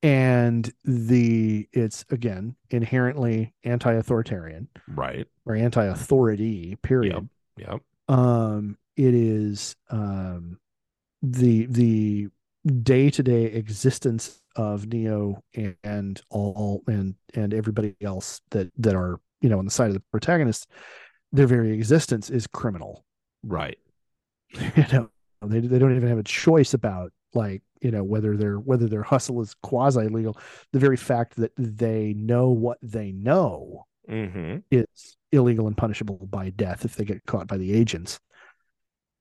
And the it's again inherently anti-authoritarian Right. or anti-authority, period. Yep. Um it is um the the day-to-day existence of Neo and, and all and and everybody else that that are you know on the side of the protagonist, their very existence is criminal. Right. you know they they don't even have a choice about like you know whether their whether their hustle is quasi legal. The very fact that they know what they know Mm-hmm. is illegal and punishable by death if they get caught by the agents.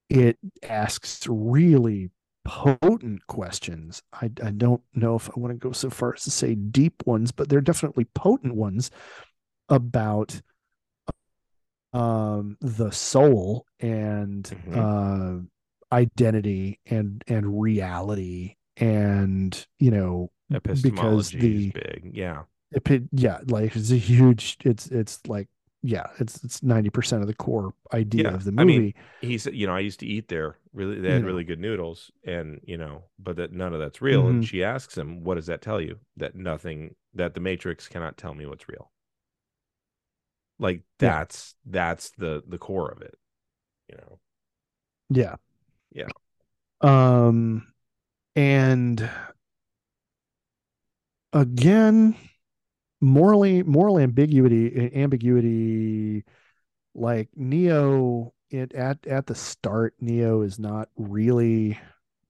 It asks really potent questions. I, I don't know if I want to go so far as to say deep ones, but they're definitely potent ones about um, the soul and Mhm. uh, identity and and reality and you know because the is big. Yeah. Epi- yeah like it's a huge it's it's like yeah it's it's 90% of the core idea Yeah, of the movie I mean, He said, you know, I used to eat there. Really, they had know. really good noodles, and you know, but that none of that's real. And Mhm. she asks him, "What does that tell you? That nothing, that the Matrix cannot tell me what's real." Like Yeah. that's that's the the core of it. You know. yeah Yeah. um and again morally moral ambiguity ambiguity like neo it at at the start neo is not really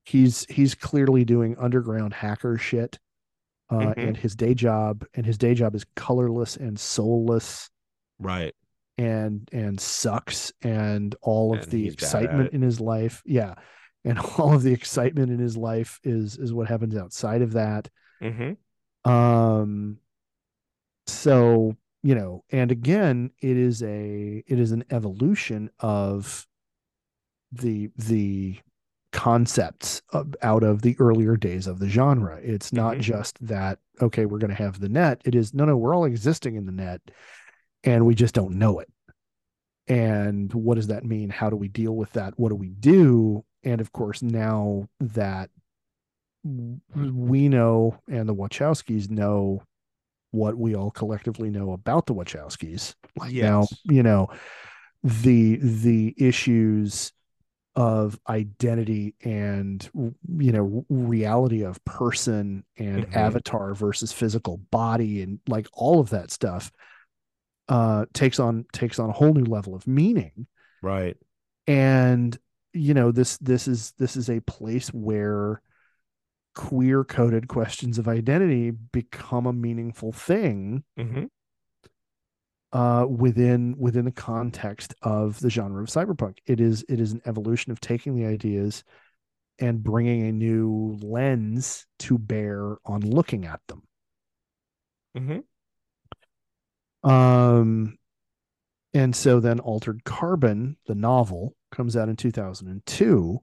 he's he's clearly doing underground hacker shit uh Mhm. and his day job and his day job is colorless and soulless Right. And and sucks and all of And the he's bad at excitement in his life yeah and all of the excitement in his life is is what happens outside of that. Mm-hmm. um so you know and again it is a it is an evolution of the the concepts of, out of the earlier days of the genre. It's not Mhm. just that okay we're going to have the net. It is no no we're all existing in the net and we just don't know it and what does that mean how do we deal with that what do we do and of course now that we know and the Wachowskis know what we all collectively know about the Wachowskis. Like now, you know, the the issues of identity and you know reality of person and Mhm. avatar versus physical body and like all of that stuff uh takes on takes on a whole new level of meaning Right. and you know this this is this is a place where queer coded questions of identity become a meaningful thing Mm-hmm. uh within within the context of the genre of cyberpunk it is it is an evolution of taking the ideas and bringing a new lens to bear on looking at them Mm-hmm. Um, and so then Altered Carbon, the novel, comes out in 2002.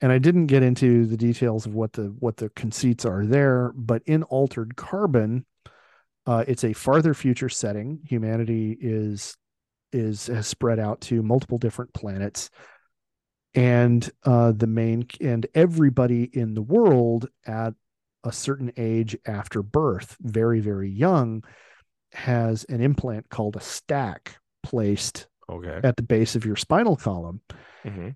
And I didn't get into the details of what the what the conceits are there, but in Altered Carbon, uh, it's a farther future setting. Humanity is is has spread out to multiple different planets, and uh, the main and everybody in the world at a certain age after birth, very very young, has an implant called a stack placed Okay. at the base of your spinal column Mm-hmm.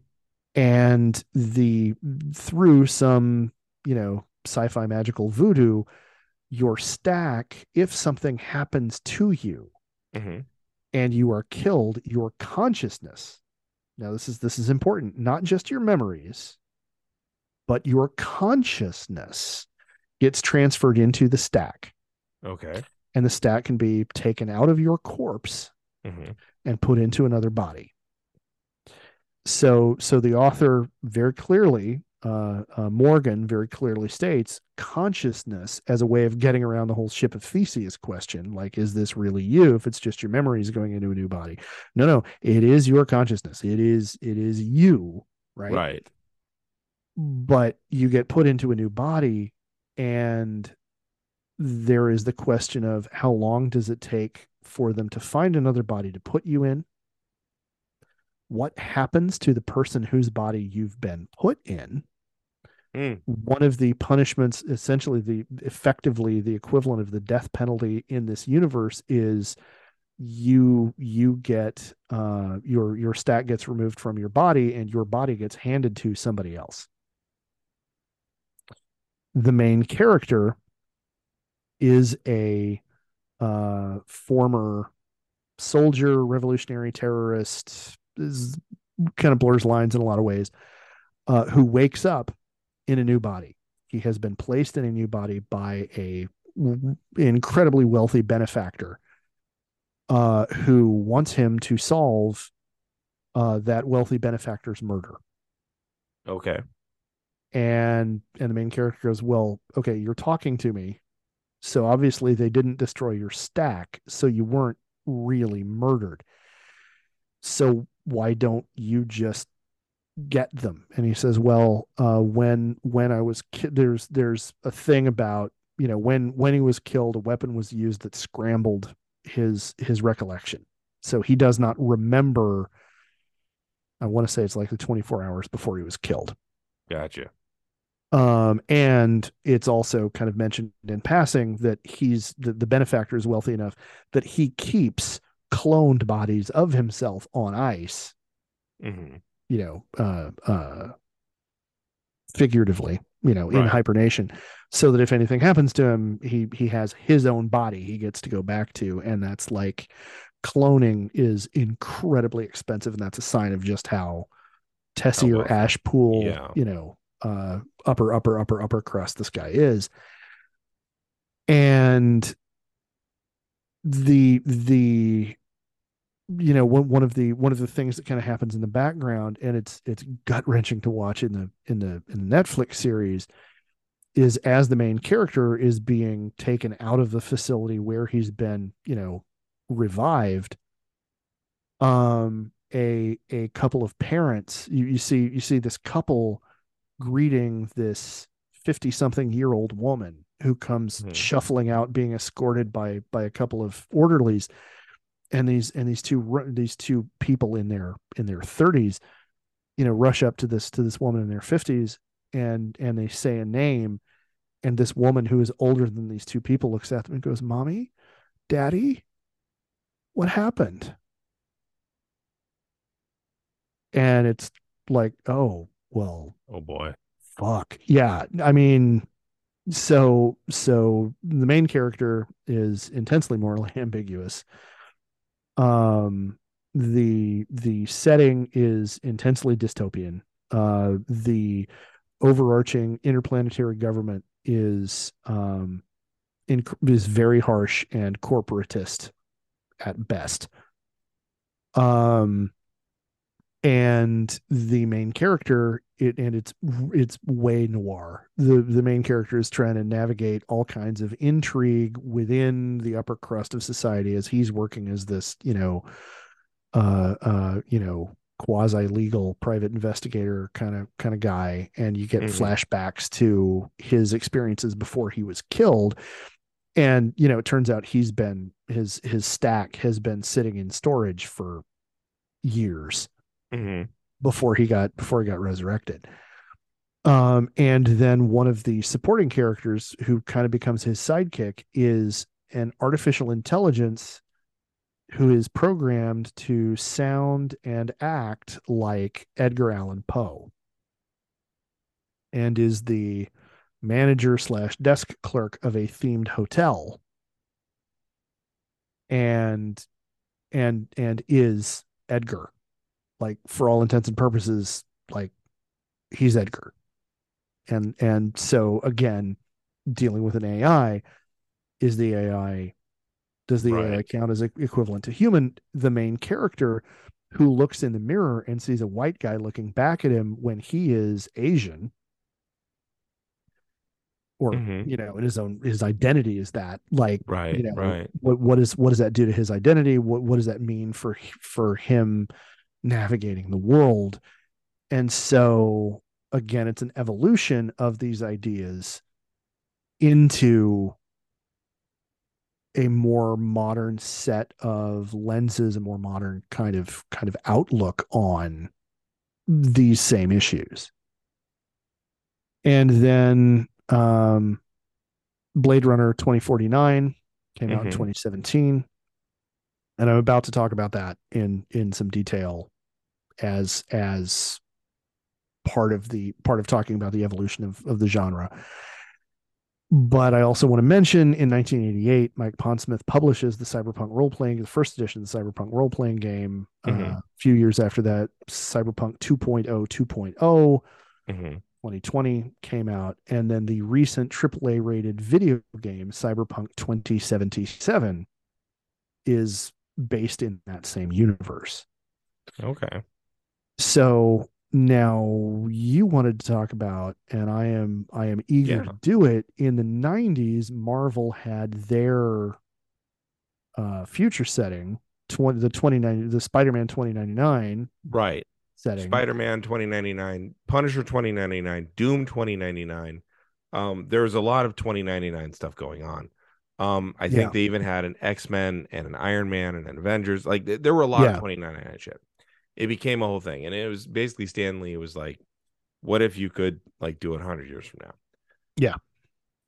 and the through some you know sci-fi magical voodoo your stack if something happens to you Mm-hmm. and you are killed your consciousness now this is this is important not just your memories but your consciousness gets transferred into the stack Okay. And the stack can be taken out of your corpse Mm-hmm. and put into another body. So, so the author very clearly, uh, uh, Morgan very clearly states consciousness as a way of getting around the whole ship of Theseus question. Like, is this really you? If it's just your memories going into a new body, no, no, it is your consciousness. It is, it is you, right? Right. But you get put into a new body, and there is the question of how long does it take for them to find another body to put you in? What happens to the person whose body you've been put in? Mm. One of the punishments, essentially the effectively the equivalent of the death penalty in this universe, is you you get uh your your stack gets removed from your body and your body gets handed to somebody else the main character is a uh, former soldier, revolutionary terrorist, is kind of blurs lines in a lot of ways, uh, who wakes up in a new body. He has been placed in a new body by a incredibly wealthy benefactor uh, who wants him to solve uh, that wealthy benefactor's murder. Okay. And and the main character goes, "Well, okay, you're talking to me, so obviously they didn't destroy your stack, so you weren't really murdered. So why don't you just get them?" And he says, "Well, uh, when when I was ki- there's there's a thing about you know when when he was killed, a weapon was used that scrambled his his recollection, so he does not remember." I want to say it's like the 24 hours before he was killed. Gotcha. Um, and it's also kind of mentioned in passing that he's the, the benefactor is wealthy enough that he keeps cloned bodies of himself on ice, hmm you know, uh, uh, figuratively, you know, in hibernation, so that if anything happens to him, he he has his own body he gets to go back to, and that's like cloning is incredibly expensive, and that's a sign of just how Tessier or wealthy. Ashpool, Yeah. you know, uh, upper upper upper upper crust this guy is, and the the you know one one of the one of the things that kind of happens in the background and it's it's gut wrenching to watch in the in the in the Netflix series is as the main character is being taken out of the facility where he's been you know revived um a a couple of parents you, you see you see this couple greeting this 50 something year old woman who comes Mhm. shuffling out being escorted by by a couple of orderlies. And these and these two these two people in their in their 30s you know rush up to this to this woman in their 50s and and they say a name. And this woman who is older than these two people looks at them and goes mommy daddy what happened? And it's like oh well Oh boy. fuck. Yeah i mean so so the main character is intensely morally ambiguous. Um the the setting is intensely dystopian. Uh the overarching interplanetary government is um in, is very harsh and corporatist at best. Um and the main character it and it's it's way noir. The the main character is trying to navigate all kinds of intrigue within the upper crust of society as he's working as this you know uh uh you know quasi legal private investigator kind of kind of guy. And you get Mhm. flashbacks to his experiences before he was killed. And you know it turns out he's been his his stack has been sitting in storage for years hmm before he got before he got resurrected. Um, and then one of the supporting characters who kind of becomes his sidekick is an artificial intelligence who is programmed to sound and act like Edgar Allan Poe and is the manager slash desk clerk of a themed hotel and and and is Edgar like for all intents and purposes like he's edgar and and so again dealing with an ai is the ai does the ai count as equivalent to human the main character who looks in the mirror and sees a white guy looking back at him when he is asian or Mhm. you know in his own his identity is that like Right. you know right. what what is what does that do to his identity what what does that mean for for him navigating the world. And so again it's an evolution of these ideas into a more modern set of lenses a more modern kind of kind of outlook on these same issues. And then um blade runner 2049 came out in Mhm. 2017 and i'm about to talk about that in in some detail as as part of the part of talking about the evolution of, of the genre But I also want to mention in 1988, Mike Pondsmith publishes the Cyberpunk role playing, the first edition of the Cyberpunk role playing game. Mhm. Uh, a few years after that, Cyberpunk 2.0, 2.0, hmm 2020 came out. And then the recent AAA rated video game, Cyberpunk 2077, is based in that same universe. Okay. so now you wanted to talk about and i am i am eager Yeah. to do it in the 90s marvel had their uh future setting 20 the 29 the spider-man 2099 Right. setting Spider-Man 2099, Punisher 2099, Doom 2099. Um, there was a lot of 2099 stuff going on. Um, I think Yeah. they even had an X-Men and an Iron Man and an Avengers. Like th- there were a lot Yeah. of 2099 shit. It became a whole thing, and it was basically Stan Lee. It was like, what if you could like do it 100 years from now? Yeah.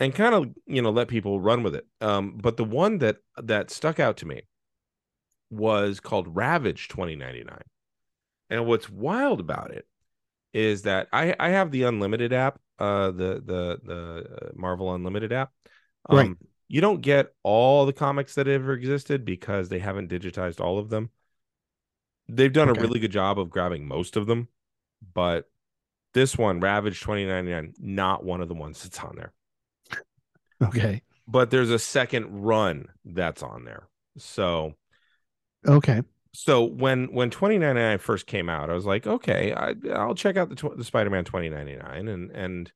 and kind of you know let people run with it. Um, but the one that that stuck out to me was called Ravage 2099. And what's wild about it is that I I have the unlimited app, uh the the the uh, Marvel Unlimited app. Um Right. You don't get all the comics that ever existed because they haven't digitized all of them. They've done Okay. a really good job of grabbing most of them, but this one Ravage 2099 not one of the ones that's on there. okay But there's a second run that's on there. So okay so when when 2099 first came out i was like okay I, i'll check out the, tw- the spider-man 2099 and and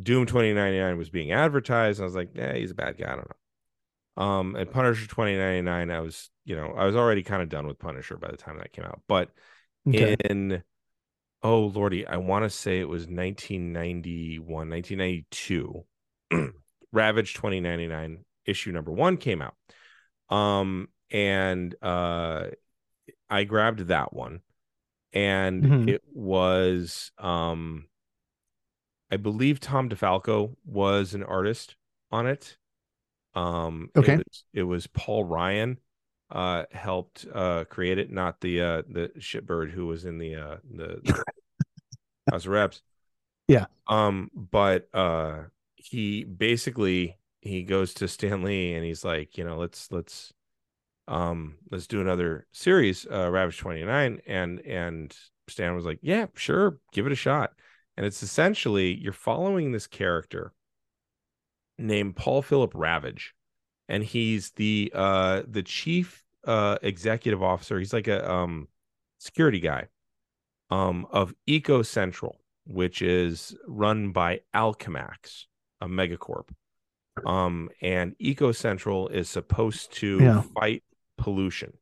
doom 2099 was being advertised and i was like yeah he's a bad guy i don't know. Um and punisher 2099 i was you know i was already kind of done with punisher by the time that came out but okay. in oh lordy i want to say it was 1991 1992 ravage 2099 issue number one came out. Um and uh i grabbed that one and Mhm. it was um i believe tom defalco was an artist on it um it Okay. was, it was paul ryan uh helped uh create it not the uh the shitbird who was in the uh the, House of Reps. Yeah. Um, but uh he basically he goes to Stan Lee and he's like, you know, let's let's um let's do another series, uh Ravage 29. And and Stan was like, Yeah, sure, give it a shot. And it's essentially you're following this character named Paul Philip Ravage, and he's the uh the chief uh executive officer. He's like a um security guy um of Eco Central, which is run by Alchemax, a megacorp. Um and Eco Central is supposed to Yeah. fight pollution.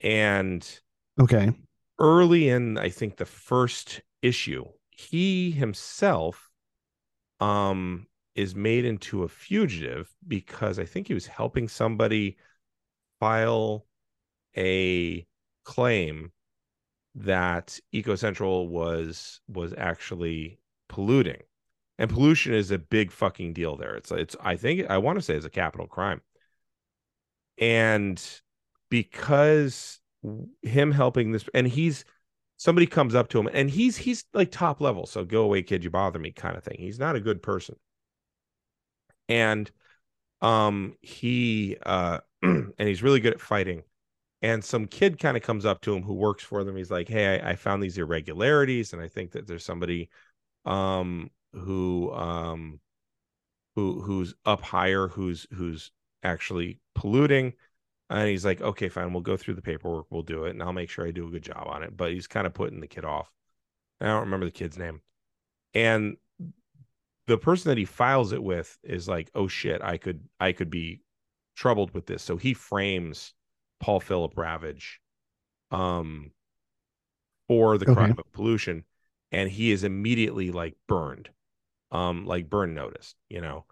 And okay early in I think the first issue, he himself um is made into a fugitive because I think he was helping somebody file a claim that EcoCentral was was actually polluting. And pollution is a big fucking deal there. It's it's I think I want to say it's a capital crime. And because him helping this and he's somebody comes up to him and he's he's like top level. So go away kid you bother me kind of thing. He's not a good person. And um he uh and he's really good at fighting. And some kid kind of comes up to him who works for them. He's like hey I, I found these irregularities and i think that there's somebody um who um who who's up higher who's who's actually polluting and he's like, okay, fine, we'll go through the paperwork, we'll do it, and I'll make sure I do a good job on it. But he's kind of putting the kid off. I don't remember the kid's name. And the person that he files it with is like, oh shit, I could I could be troubled with this. So he frames Paul Philip Ravage um for the Okay. crime of pollution, and he is immediately like burned. Um, like burn noticed you know.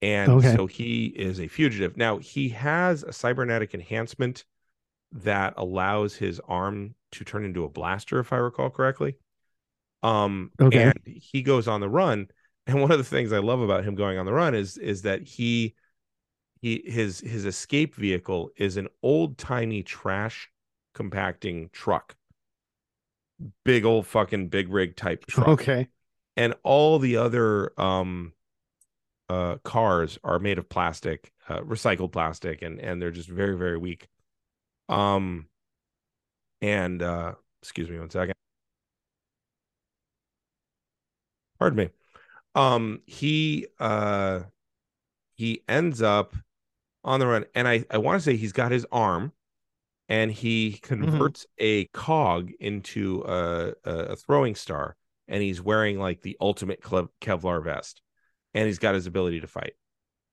And Okay. so he is a fugitive. Now he has a cybernetic enhancement that allows his arm to turn into a blaster, if I recall correctly. Um, Okay. and he goes on the run. And one of the things I love about him going on the run is is that he he his his escape vehicle is an old timey trash compacting truck, big old fucking big rig type truck okay and all the other um uh, cars are made of plastic, uh, recycled plastic, and and they're just very very weak. Um, and uh, excuse me one second. Pardon me. Um, he uh, he ends up on the run, and I I want to say he's got his arm, and he converts a cog into a, a a throwing star, and he's wearing like the ultimate Kev- Kevlar vest, and he's got his ability to fight,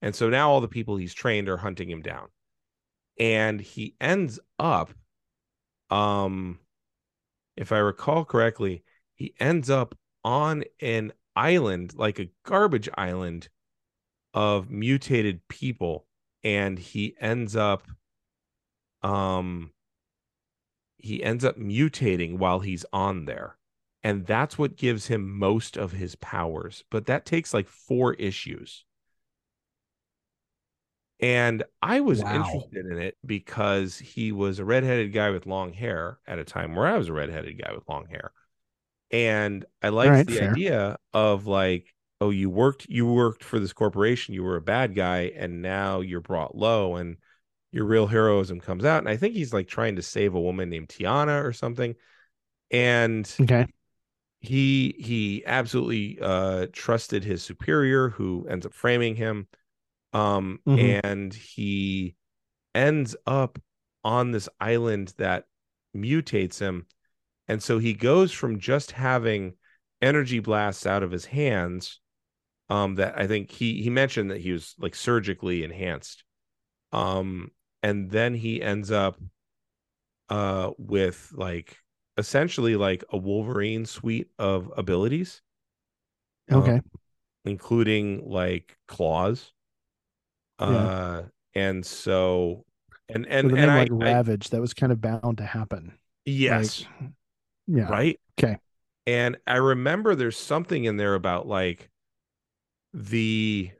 and so now all the people he's trained are hunting him down, and he ends up, um, if I recall correctly, he ends up on an island, like a garbage island of mutated people. And he ends up um he ends up mutating while he's on there and that's what gives him most of his powers but that takes like four issues and i was Wow. interested in it because he was a redheaded guy with long hair at a time where i was a redheaded guy with long hair and i liked right, the fair. idea of like oh you worked you worked for this corporation you were a bad guy and now you're brought low and your real heroism comes out and i think he's like trying to save a woman named tiana or something and Okay. He he absolutely uh trusted his superior who ends up framing him um Mhm. and he ends up on this island that mutates him and so he goes from just having energy blasts out of his hands um that i think he he mentioned that he was like surgically enhanced um and then he ends up uh with like essentially like a wolverine suite of abilities um, Okay. including like claws Yeah. uh and so and and a and I, like I Ravage, that was kind of bound to happen. yes Like, yeah. right Okay. and i remember there's something in there about like the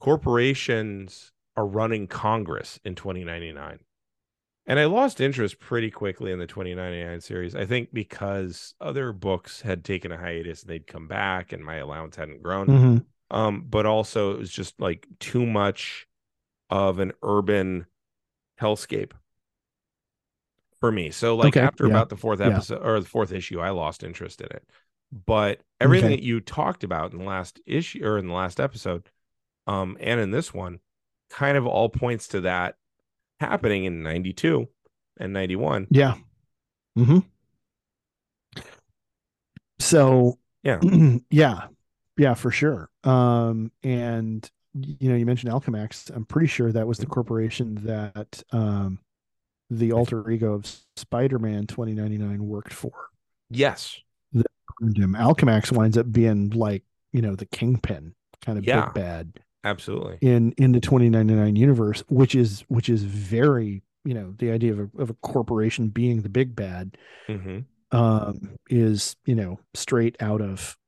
corporations are running congress in 2099 and i lost interest pretty quickly in the 2099 series i think because other books had taken a hiatus and they'd come back and my allowance hadn't grown Mhm. um but also it was just like too much of an urban hellscape for me so like Okay, after yeah, about the fourth yeah. episode or the fourth issue i lost interest in it but everything Okay. that you talked about in the last issue or in the last episode um and in this one kind of all points to that happening in 92 and 91 Yeah. Mm-hmm. So Yeah. yeah, yeah, for sure. Um, and you know, you mentioned Alchemax. I'm pretty sure that was the corporation that um, the alter ego of Spider-Man 2099 worked for. yes him. Alchemax winds up being like you know the kingpin kind of Yeah. big bad absolutely. in in the 2099 universe, which is which is very you know the idea of a, of a corporation being the big bad hmm um is you know straight out of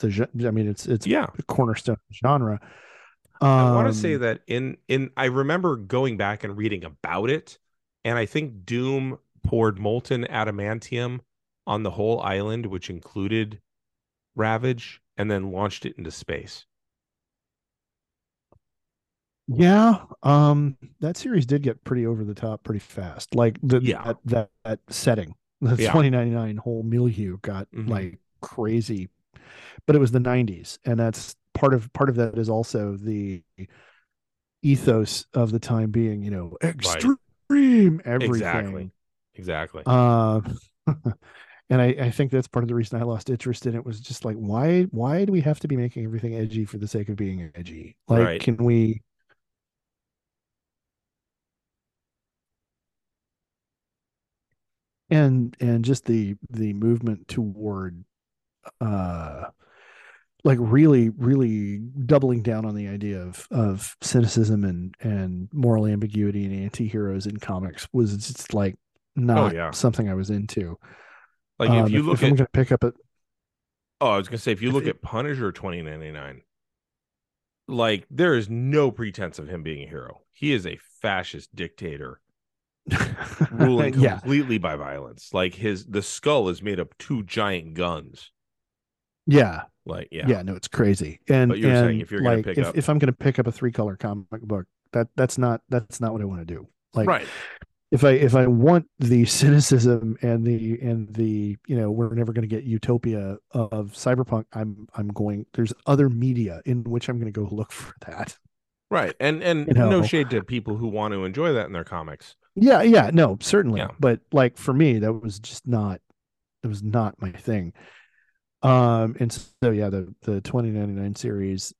the i mean it's it's yeah. a cornerstone genre. Um, I want to say that in in I remember going back and reading about it, and I think Doom poured molten adamantium on the whole island, which included Ravage, and then launched it into space. Yeah um that series did get pretty over the top pretty fast like the Yeah. that that, that setting the Yeah. 2099 whole milieu got Mhm. like crazy but it was the 90s and that's part of part of that is also the ethos of the time being you know extreme everything Exactly. Exactly. Uh, and I, I think that's part of the reason I lost interest in it was just like, why, why do we have to be making everything edgy for the sake of being edgy? Like, Right. can we? And and just the the movement toward, uh, like really really doubling down on the idea of of cynicism and and moral ambiguity and anti-heroes in comics was just like not Oh, yeah. something I was into. like Um, if you look I'm at gonna pick up a oh, I was gonna say if you look it- at Punisher 2099, like there is no pretense of him being a hero. He is a fascist dictator ruling yeah, completely by violence. Like his the skull is made of two giant guns. Yeah, Like, yeah, yeah, no, it's crazy. And But you were saying and, if you're gonna like, pick if, up- if I'm going to pick up a three color comic book, that that's not that's not what I want to do. Like, right. if I if I want the cynicism and the and the you know we're never going to get utopia of cyberpunk, I'm I'm going. There's other media in which I'm going to go look for that. Right. And and You no shade to people who want to enjoy that in their comics. Yeah, yeah, no, certainly. Yeah. But like for me, that was just not it was not my thing. Um and so yeah, the the 2099 series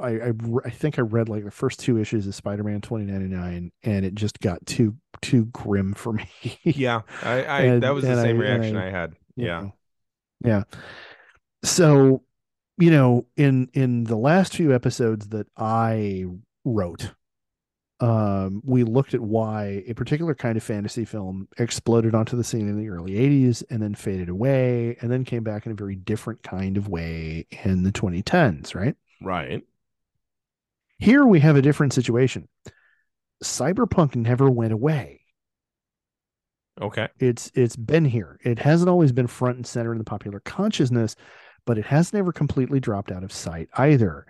I I, I think I read like the first two issues of Spider-Man 2099 and it just got too too grim for me. Yeah. I, I And- that was the same I- reaction I- I, had. Yeah. know. Yeah. So, you know, in in the last few episodes that I wrote, um, we looked at why a particular kind of fantasy film exploded onto the scene in the early 80s and then faded away and then came back in a very different kind of way in the 2010s, right? Right. Here we have a different situation. Cyberpunk never went away. Okay. it's it's been here it hasn't always been front and center in the popular consciousness but it has never completely dropped out of sight either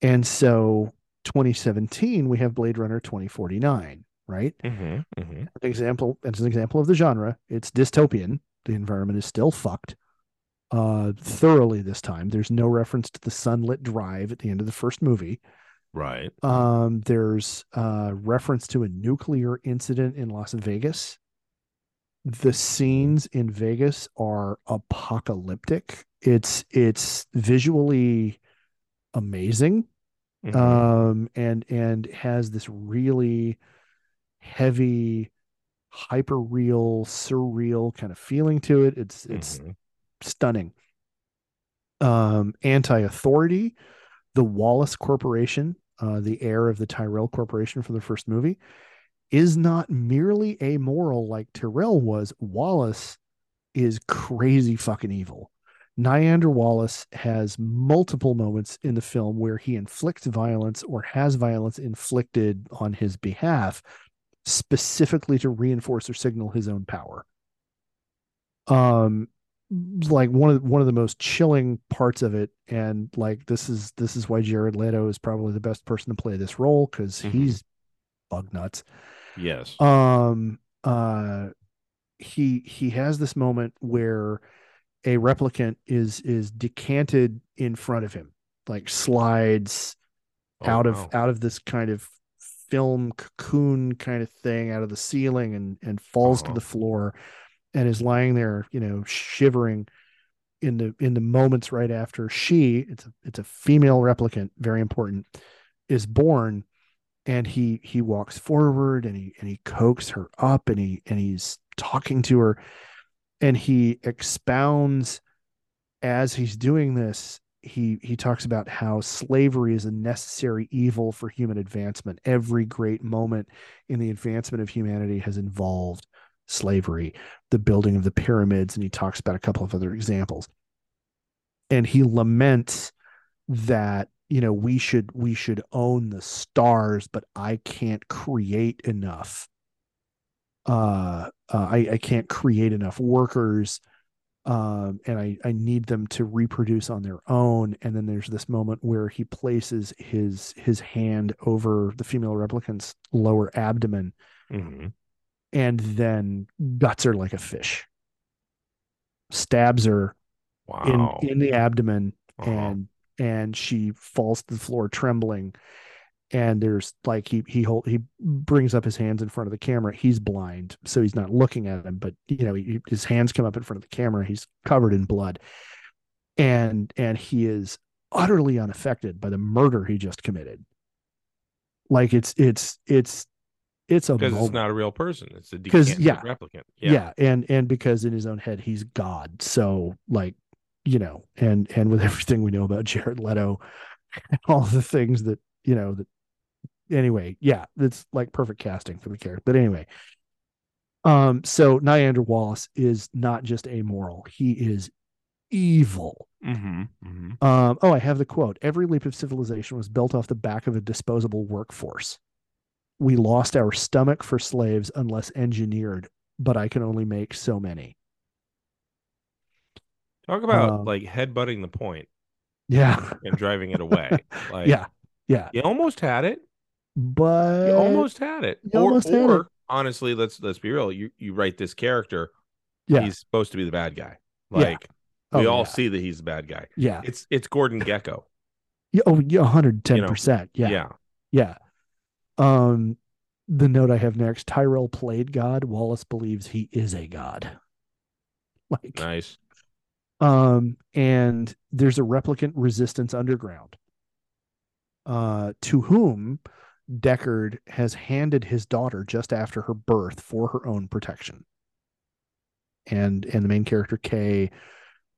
and so 2017 we have blade runner 2049 right Mm-hmm. Mm-hmm. an example as an example of the genre it's dystopian the environment is still fucked uh thoroughly this time there's no reference to the sunlit drive at the end of the first movie Right. um, there's uh, reference to a nuclear incident in Las Vegas. The scenes in Vegas are apocalyptic. It's it's visually amazing, Mhm. um, and and has this really heavy, hyper real, surreal kind of feeling to it. It's it's Mhm. stunning. Um, anti-authority, the Wallace Corporation, uh, the heir of the Tyrell Corporation from the first movie, is not merely amoral like Tyrell was. Wallace is crazy fucking evil. Niander Wallace has multiple moments in the film where he inflicts violence or has violence inflicted on his behalf, specifically to reinforce or signal his own power. Um, like one of one of the most chilling parts of it, and like this is this is why Jared Leto is probably the best person to play this role because Mhm. he's bug nuts Yes. um uh he he has this moment where a replicant is is decanted in front of him like slides Oh, out of out of this kind of film cocoon kind of thing out of the ceiling and and falls Uh-huh. to the floor and is lying there you know shivering in the in the moments right after she it's a it's a female replicant very important is born and he he walks forward and he and he coaxes her up and he and he's talking to her and he expounds as he's doing this he he talks about how slavery is a necessary evil for human advancement. Every great moment in the advancement of humanity has involved slavery the building of the pyramids and he talks about a couple of other examples. And he laments that you know we should we should own the stars but i can't create enough uh, uh i i can't create enough workers um and i i need them to reproduce on their own and then there's this moment where he places his his hand over the female replicant's lower abdomen Mhm. and then guts her like a fish stabs her Wow. in in the abdomen Uh-huh. and and she falls to the floor trembling and there's like he he hold, he brings up his hands in front of the camera he's blind so he's not looking at him but you know he, his hands come up in front of the camera he's covered in blood and and he is utterly unaffected by the murder he just committed like it's it's it's it's a because it's not a real person. It's a because yeah. replicant. yeah. Yeah. and and because in his own head he's god so like you know and and with everything we know about jared leto and all the things that you know that anyway yeah it's like perfect casting for the character but anyway um so niander wallace is not just amoral he is evil Mm-hmm. Mm-hmm. um oh i have the quote every leap of civilization was built off the back of a disposable workforce we lost our stomach for slaves unless engineered but i can only make so many Talk about Um, like headbutting the point Yeah. and driving it away. Like yeah. Yeah. you almost had it. But You almost had it. you almost had or it. honestly, let's let's be real. You you write this character, yeah. he's supposed to be the bad guy. Yeah. Like we Oh, all yeah. see that he's the bad guy. Yeah. It's it's Gordon Gekko. Yeah. Oh, yeah. 110%. Yeah. yeah. Yeah. Um, the note I have next Tyrell played God. Wallace believes he is a god. Like, Nice. um, and there's a replicant resistance underground, uh, to whom Deckard has handed his daughter just after her birth for her own protection. And and the main character Kay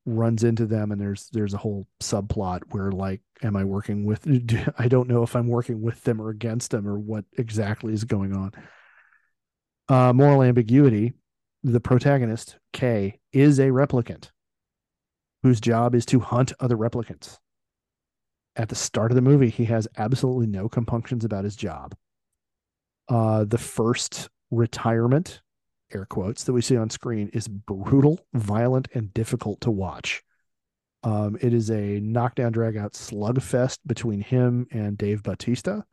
runs into them and there's there's a whole subplot where like am i working with i don't know if i'm working with them or against them or what exactly is going on uh moral ambiguity the protagonist k is a replicant whose job is to hunt other replicants at the start of the movie he has absolutely no compunctions about his job uh the first retirement air quotes that we see on screen is brutal, violent, and difficult to watch. Um, it is a knockdown, drag out slugfest between him and Dave Bautista.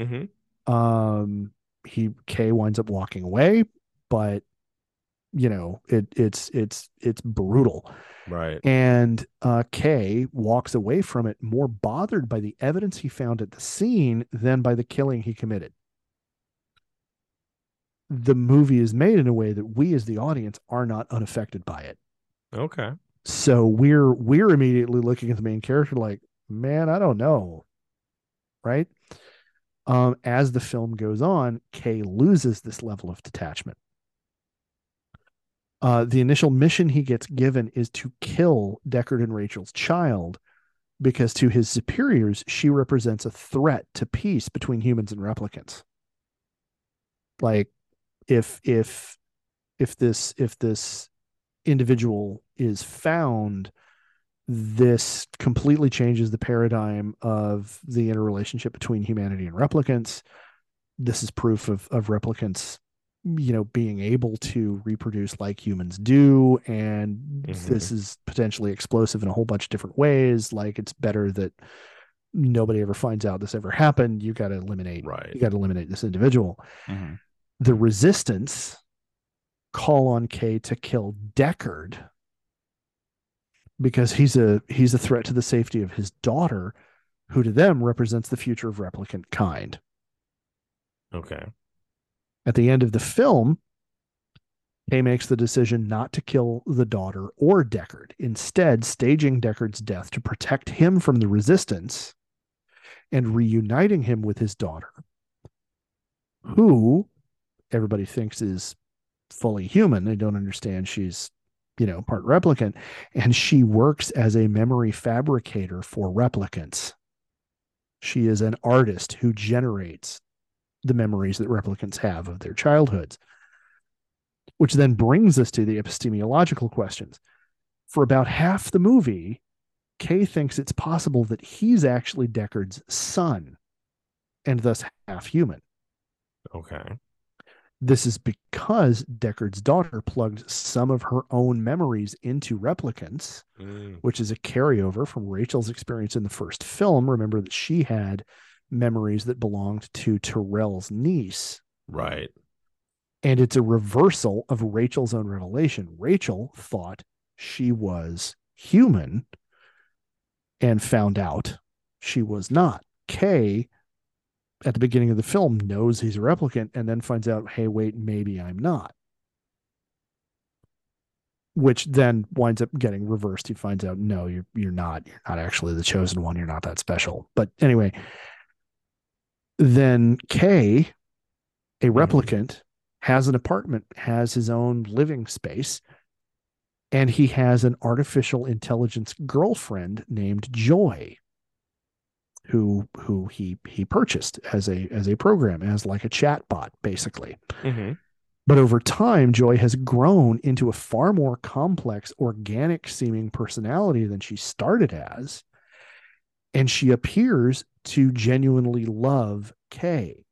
Mm-hmm. Um, he Kay winds up walking away, but you know it it's it's it's brutal. Right. And uh, Kay walks away from it more bothered by the evidence he found at the scene than by the killing he committed. The movie is made in a way that we, as the audience, are not unaffected by it. Okay. So we're we're immediately looking at the main character like, man, I don't know, right? Um, as the film goes on, Kay loses this level of detachment. Uh, the initial mission he gets given is to kill Deckard and Rachel's child because to his superiors, she represents a threat to peace between humans and replicants. Like if if if this if this individual is found, this completely changes the paradigm of the interrelationship between humanity and replicants. This is proof of of replicants you know being able to reproduce like humans do and Mhm. this is potentially explosive in a whole bunch of different ways like it's better that nobody ever finds out this ever happened you got to eliminate Right. you got to eliminate this individual Mhm. the resistance call on Kay to kill Deckard because he's a he's a threat to the safety of his daughter who to them represents the future of replicant kind Okay. At the end of the film, Kay makes the decision not to kill the daughter or Deckard, instead, staging Deckard's death to protect him from the resistance and reuniting him with his daughter, who everybody thinks is fully human. They don't understand she's, you know, part replicant, and she works as a memory fabricator for replicants. She is an artist who generates the memories that replicants have of their childhoods. Which then brings us to the epistemological questions. For about half the movie, Kay thinks it's possible that he's actually Deckard's son and thus half human. Okay. This is because Deckard's daughter plugged some of her own memories into replicants, Mm, which is a carryover from Rachel's experience in the first film. Remember that she had memories that belonged to Tyrell's niece, right. and it's a reversal of Rachel's own revelation. Rachel thought she was human and found out she was not. Kay, at the beginning of the film, knows he's a replicant and then finds out, hey, wait, maybe I'm not. Which then winds up getting reversed. He finds out, no, you're you're not. You're not actually the chosen one. You're not that special. But anyway, then Kay, a replicant, has an apartment, has his own living space, and he has an artificial intelligence girlfriend named Joi, who who he he purchased as a as a program, as like a chatbot, basically. hmm But over time, Joi has grown into a far more complex, organic seeming personality than she started as. And she appears to genuinely love Kay.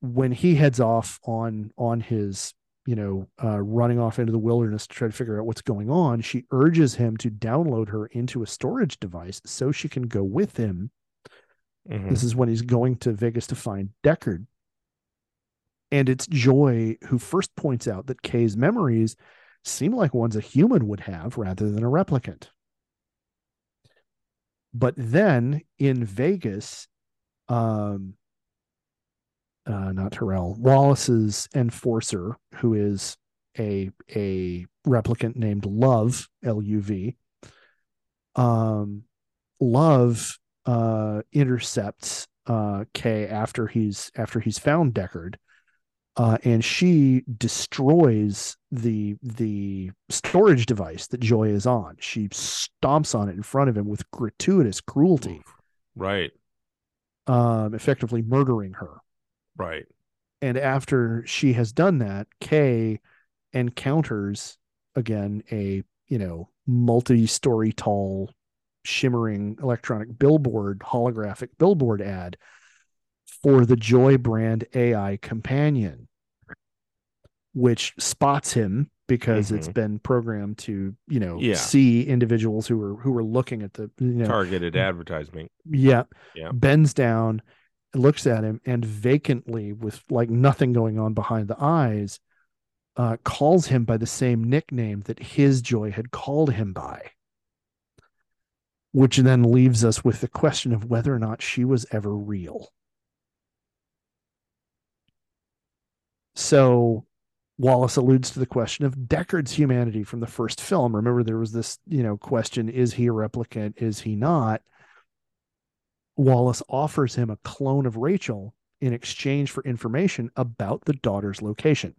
When he heads off on on his you know, uh, running off into the wilderness to try to figure out what's going on, she urges him to download her into a storage device so she can go with him. Mhm. This is when he's going to Vegas to find Deckard. And it's Joi who first points out that Kay's memories seem like ones a human would have rather than a replicant. But then in Vegas, um, uh, not Tyrell, Wallace's enforcer, who is a a replicant named Luv, L U V. Um, Luv uh, intercepts uh, Kay after he's after he's found Deckard, uh, and she destroys the the storage device that Joi is on. She stomps on it in front of him with gratuitous cruelty, Right. um, effectively murdering her. Right. And after she has done that, Kay encounters again a you know multi-story tall, shimmering electronic billboard, holographic billboard ad for the Joi brand AI companion, which spots him because it's Mhm. been programmed to you know Yeah. see individuals who were who are looking at the you know Targeted advertisement. yeah. Yeah. Bends down, looks at him, and vacantly, with like nothing going on behind the eyes, uh, calls him by the same nickname that his joy had called him by. Which then leaves us with the question of whether or not she was ever real. So Wallace alludes to the question of Deckard's humanity from the first film. Remember, there was this, you know, question: Is he a replicant? Is he not? Wallace offers him a clone of Rachel in exchange for information about the daughter's location.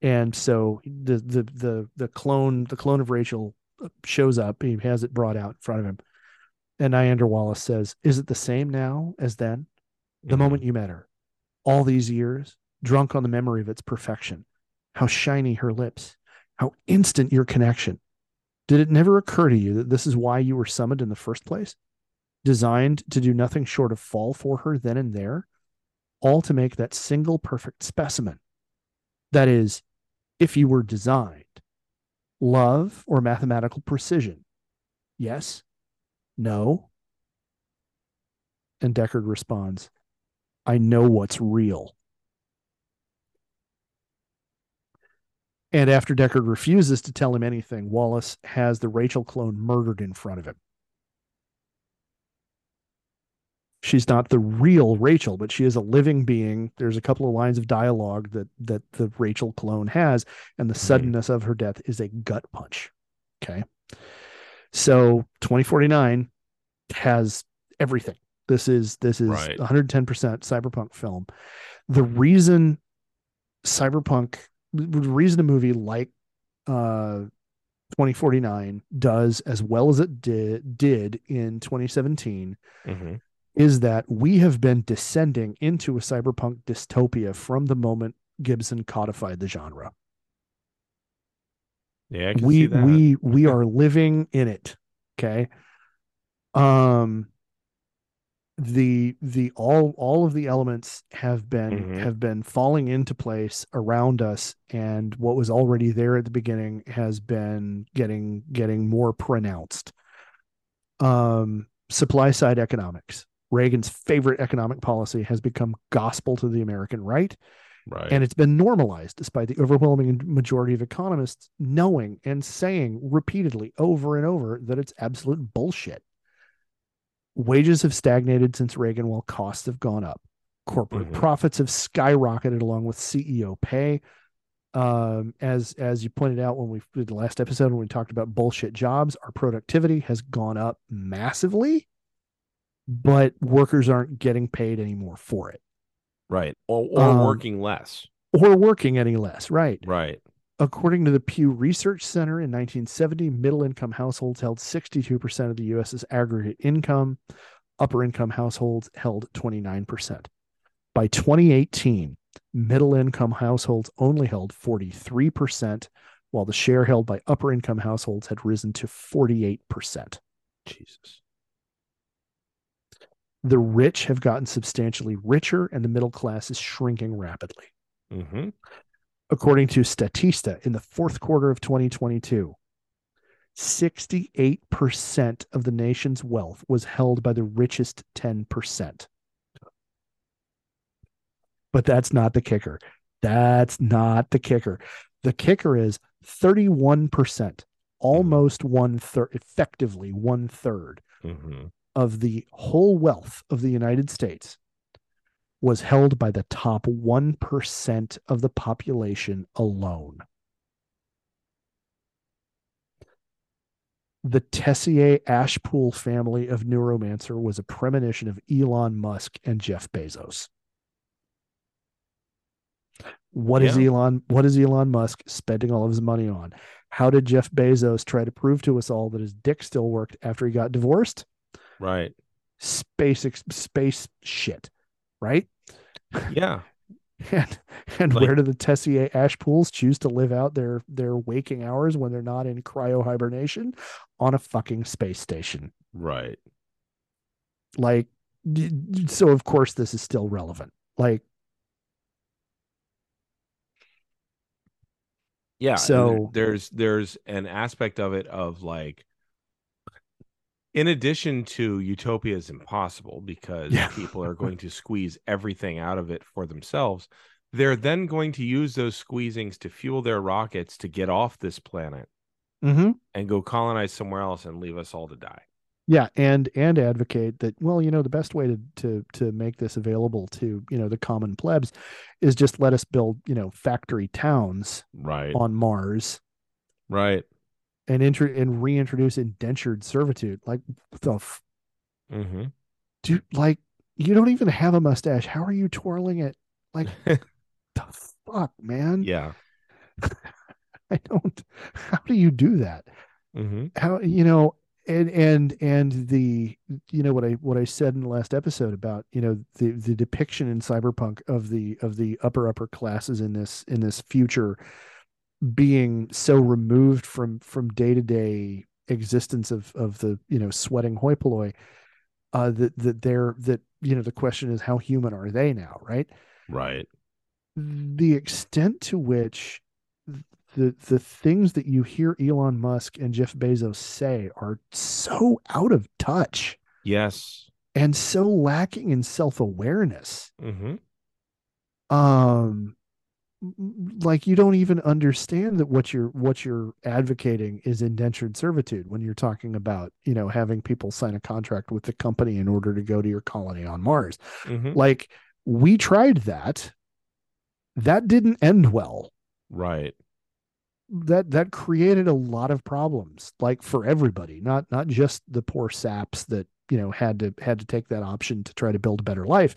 And so the the the the clone the clone of Rachel shows up. He has it brought out in front of him, and Iander Wallace says, "Is it the same now as then? The Mhm. moment you met her, all these years, drunk on the memory of its perfection. How shiny her lips, how instant your connection. Did it never occur to you that this is why you were summoned in the first place? Designed to do nothing short of fall for her then and there, all to make that single perfect specimen. That is, if you were designed, love or mathematical precision. Yes? No? And Deckard responds, I know what's real. And after Deckard refuses to tell him anything, Wallace has the Rachel clone murdered in front of him. She's not the real Rachel, but she is a living being. There's a couple of lines of dialogue that that the Rachel clone has, and the hmm. suddenness of her death is a gut punch. Okay. So 2049 has everything. This is this is Right. 110% cyberpunk film. The reason cyberpunk reason a movie like uh 2049 does as well as it did did in 2017 Mhm. is that we have been descending into a cyberpunk dystopia from the moment Gibson codified the genre. Yeah, I can we see that. we we are living in it. Okay. Um the the all all of the elements have been Mhm. have been falling into place around us and what was already there at the beginning has been getting getting more pronounced um supply side economics reagan's favorite economic policy has become gospel to the american right right. and it's been normalized despite the overwhelming majority of economists knowing and saying repeatedly over and over that it's absolute bullshit. Wages have stagnated since Reagan while costs have gone up. Corporate Mhm. profits have skyrocketed along with CEO pay. Um, as as you pointed out when we did the last episode when we talked about bullshit jobs, our productivity has gone up massively, but workers aren't getting paid anymore for it right. Or, or Um, working less. or working any less. Right. Right. According to the Pew Research Center in 1970, middle income households held 62% of the US's aggregate income. Upper income households held 29%. By 2018, middle income households only held 43%, while the share held by upper income households had risen to 48%. Jesus. The rich have gotten substantially richer, and the middle class is shrinking rapidly. hmm according to Statista, in the fourth quarter of 2022, 68% of the nation's wealth was held by the richest 10%. But that's not the kicker. That's not the kicker. The kicker is 31%, almost one third, effectively one third hmm of the whole wealth of the United States was held by the top 1% of the population alone. The Tessier Ashpool family of neuromancer was a premonition of Elon Musk and Jeff Bezos. What is Yeah. Elon what is Elon Musk spending all of his money on? How did Jeff Bezos try to prove to us all that his dick still worked after he got divorced? Right. space space shit, right? Yeah. And and Like- where do the Tessier Ashpools choose to live out their their waking hours when they're not in cryo hibernation? On a fucking space station. Right. Like, so of course this is still relevant. Like, Yeah. So- there's there's an aspect of it of like in addition to utopia is impossible because Yeah. people are going to squeeze everything out of it for themselves they're then going to use those squeezings to fuel their rockets to get off this planet mhm. and go colonize somewhere else and leave us all to die yeah, and and advocate that. Well, you know, the best way to to to make this available to you know the common plebs is just let us build you know factory towns right on Mars right and intro and reintroduce indentured servitude. Like the f- mm-hmm. dude, like you don't even have a mustache. How are you twirling it? Like the fuck, man. yeah I don't. How do you do that? mm-hmm. How you know? And and and the you know what I what I said in the last episode about you know the the depiction in cyberpunk of the of the upper upper classes in this in this future being so removed from from day to day existence of of the you know sweating hoi polloi uh that that they're that you know the question is how human are they now right? Right. The extent to which the the things that you hear Elon Musk and Jeff Bezos say are so out of touch yes. and so lacking in self-awareness mm-hmm. um like you don't even understand that what you're what you're advocating is indentured servitude when you're talking about you know having people sign a contract with the company in order to go to your colony on Mars. Mm-hmm. like we tried that. That didn't end well. Right. That that created a lot of problems like for everybody not not just the poor saps that you know had to had to take that option to try to build a better life.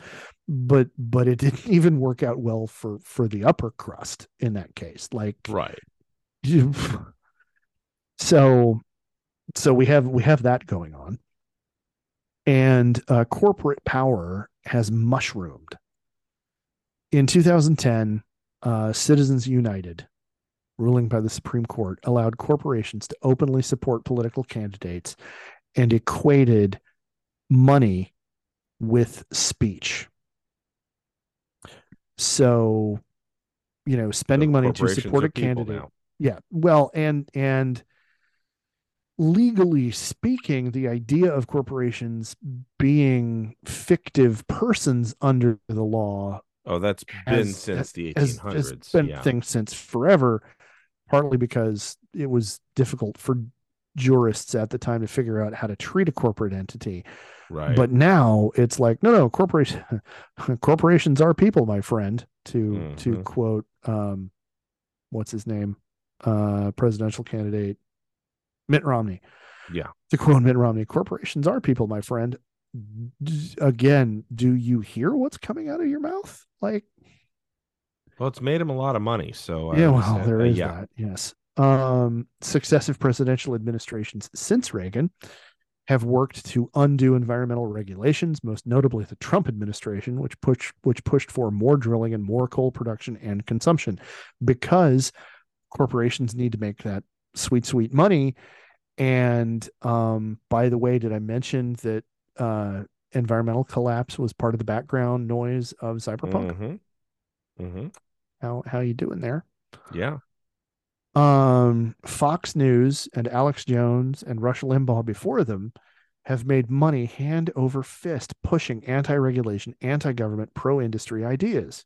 But but it didn't even work out well for for the upper crust in that case. Like right. so so we have we have that going on. And uh, corporate power has mushroomed. In 2010 uh, citizens united ruling by the supreme court allowed corporations to openly support political candidates and equated money with speech so you know spending money to support a candidate now. yeah well and and legally speaking the idea of corporations being fictive persons under the law oh that's been has- since the has, 1800s has been yeah thing since forever partly because it was difficult for jurists at the time to figure out how to treat a corporate entity. Right. But now it's like no no corporation corporations are people my friend to to Mhm. quote um what's his name? Uh presidential candidate mitt romney. Yeah. to quote mitt romney corporations are people my friend. D- again do you hear what's coming out of your mouth? Like well it's made him a lot of money so I yeah well understand. there Uh, is yeah. that yes um successive presidential administrations since reagan have worked to undo environmental regulations most notably the trump administration which pushed which pushed for more drilling and more coal production and consumption because corporations need to make that sweet sweet money and um by the way did i mention that uh environmental collapse was part of the background noise of cyberpunk mm-hmm. Mm-hmm. how how you doing there Yeah. Um, Fox News and Alex Jones and Rush Limbaugh before them have made money hand over fist pushing anti regulation, anti government, pro industry ideas.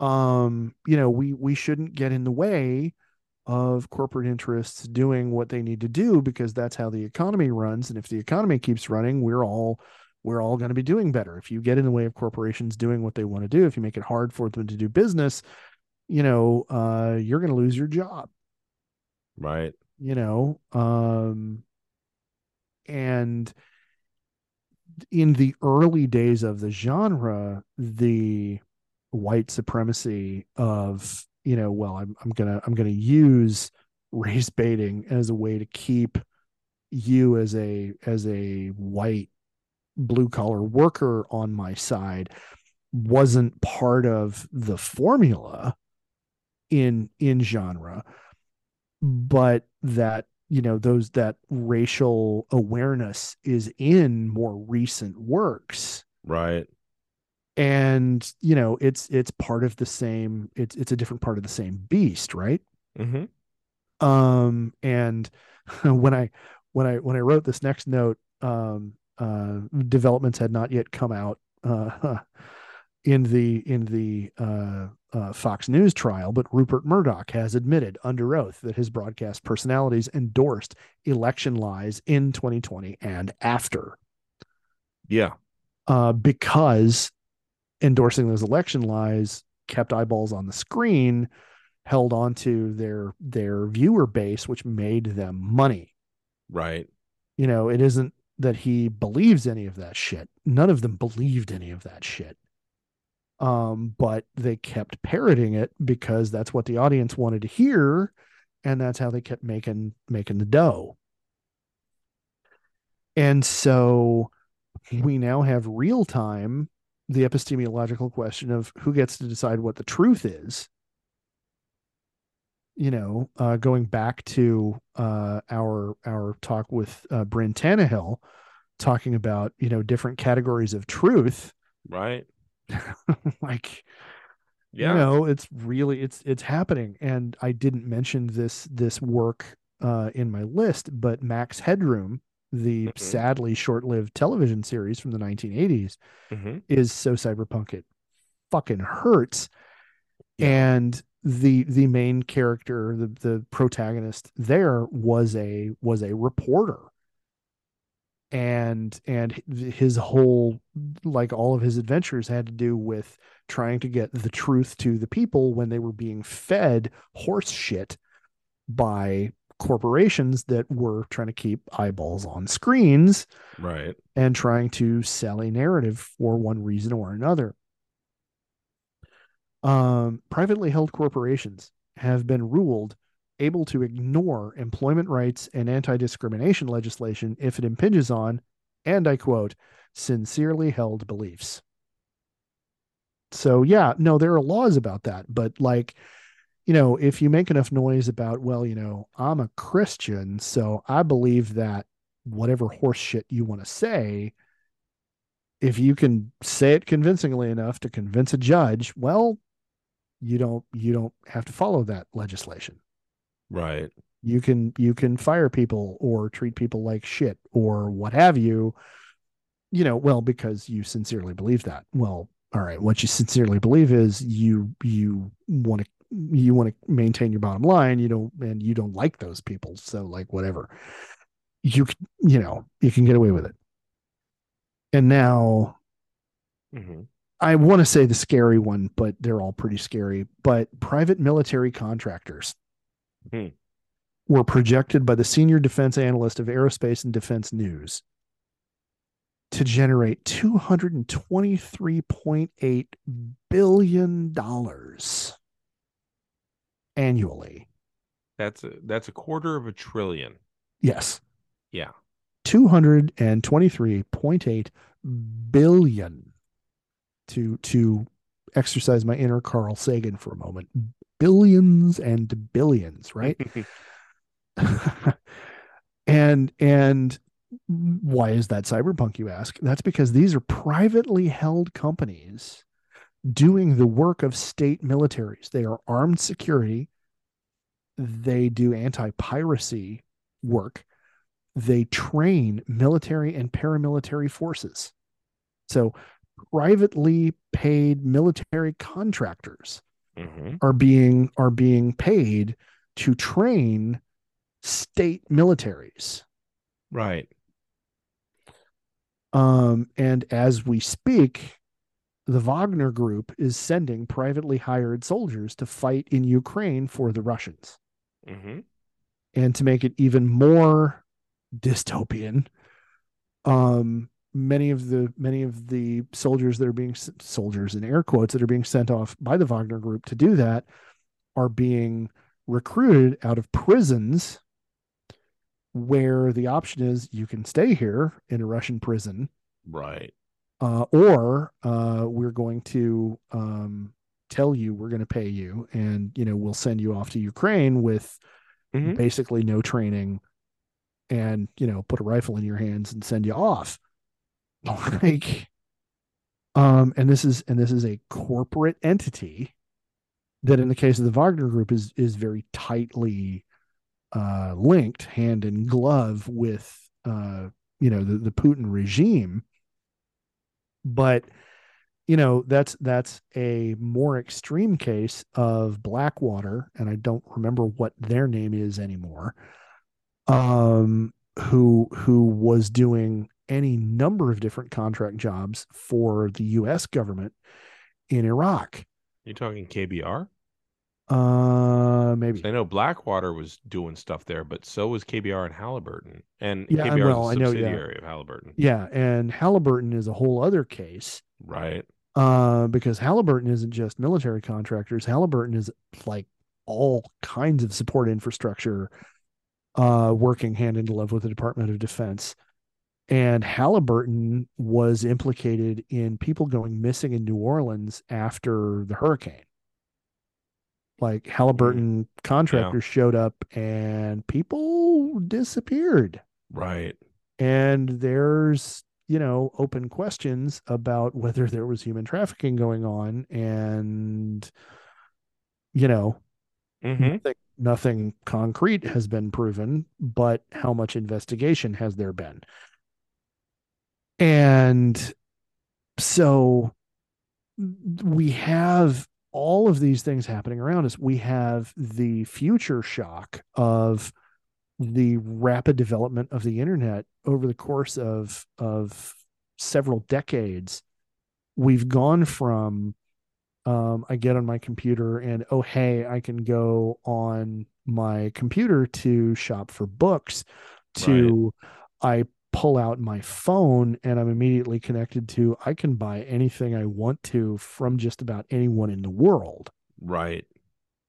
Um, you know, we we shouldn't get in the way of corporate interests doing what they need to do because that's how the economy runs and if the economy keeps running we're all we're all going to be doing better if you get in the way of corporations doing what they want to do if you make it hard for them to do business you know uh you're going to lose your job Right. you know um and in the early days of the genre the white supremacy of you know well i'm, I'm gonna i'm gonna use race baiting as a way to keep you as a as a white blue collar worker on my side wasn't part of the formula in in genre but that you know those that racial awareness is in more recent works Right. and you know it's it's part of the same it's it's a different part of the same beast right Mm-hmm. um and when i when i when i wrote this next note um uh developments had not yet come out uh in the in the uh, uh fox news trial but rupert murdoch has admitted under oath that his broadcast personalities endorsed election lies in 2020 and after Yeah. uh because endorsing those election lies kept eyeballs on the screen held onto their their viewer base which made them money Right. you know it isn't that he believes any of that shit none of them believed any of that shit um but they kept parroting it because that's what the audience wanted to hear and that's how they kept making making the dough. And so we now have real time the epistemological question of who gets to decide what the truth is. You know uh, going back to uh, our our talk with uh, Bryn Tannehill talking about you know different categories of truth. Right. like Yeah. you know it's really it's it's happening and i didn't mention this this work uh in my list but max headroom the Mhm. sadly short-lived television series from the 1980s Mm-hmm. is so cyberpunk it fucking hurts Yeah. and the the main character the the protagonist there was a was a reporter and and his whole like all of his adventures had to do with trying to get the truth to the people when they were being fed horse shit by corporations that were trying to keep eyeballs on screens Right. and trying to sell a narrative for one reason or another. Um, privately held corporations have been ruled able to ignore employment rights and anti discrimination legislation if it impinges on, and I quote, sincerely held beliefs. So, yeah, no, there are laws about that. But, like, you know, if you make enough noise about, well, you know, I'm a Christian, so I believe that whatever horse shit you want to say, if you can say it convincingly enough to convince a judge, well, you don't you don't have to follow that legislation. Right. You can you can fire people or treat people like shit or what have you. You know, well, because you sincerely believe that. Well, all right, what you sincerely believe is you you want to you want to maintain your bottom line, you don't and you don't like those people. So like whatever. You you know, you can get away with it. And now Mm-hmm. I want to say the scary one, but they're all pretty scary. But private military contractors Hmm. were projected by the senior defense analyst of Aerospace and Defense News to generate $223.8 billion annually. That's a that's a quarter of a trillion. Yes. Yeah. 223.8 billion to to exercise my inner Carl Sagan for a moment. Billions and billions, right? and and why is that cyberpunk you ask? That's because these are privately held companies doing the work of state militaries. They are armed security. They do anti piracy work. They train military and paramilitary forces. So, privately paid military contractors Mhm. are being are being paid to train state militaries. Right. Um, and as we speak, the Wagner Group is sending privately hired soldiers to fight in Ukraine for the Russians. hmm And to make it even more dystopian, um, many of the many of the soldiers that are being soldiers in air quotes that are being sent off by the Wagner Group to do that are being recruited out of prisons where the option is you can stay here in a Russian prison Right. uh, or uh, we're going to um, tell you we're going to pay you and you know we'll send you off to ukraine with Mhm. basically no training and you know put a rifle in your hands and send you off like um and this is and this is a corporate entity that in the case of the wagner group is is very tightly uh linked hand in glove with uh you know the, the putin regime. But you know that's that's a more extreme case of blackwater and i don't remember what their name is anymore um who who was doing any number of different contract jobs for the US government in Iraq You're talking KBR? uh maybe 'Cause I know Blackwater was doing stuff there, but so was KBR and Halliburton. And Yeah, KBR well, is a know, yeah. subsidiary of Halliburton. yeah and Halliburton is a whole other case Right. uh, because Halliburton isn't just military contractors. Halliburton is like all kinds of support infrastructure, uh, working hand in glove with the Department of Defense. And Halliburton was implicated in people going missing in New Orleans after the hurricane. Like Halliburton contractors showed up and people disappeared Right. and there's you know open questions about whether there was human trafficking going on and you know hmm nothing, nothing concrete has been proven but how much investigation has there been and so we have all of these things happening around us. We have the future shock of the rapid development of the internet over the course of of several decades. We've gone from um, i get on my computer and oh hey i can go on my computer to shop for books to i pull out my phone and i'm immediately connected to i can buy anything i want to from just about anyone in the world Right.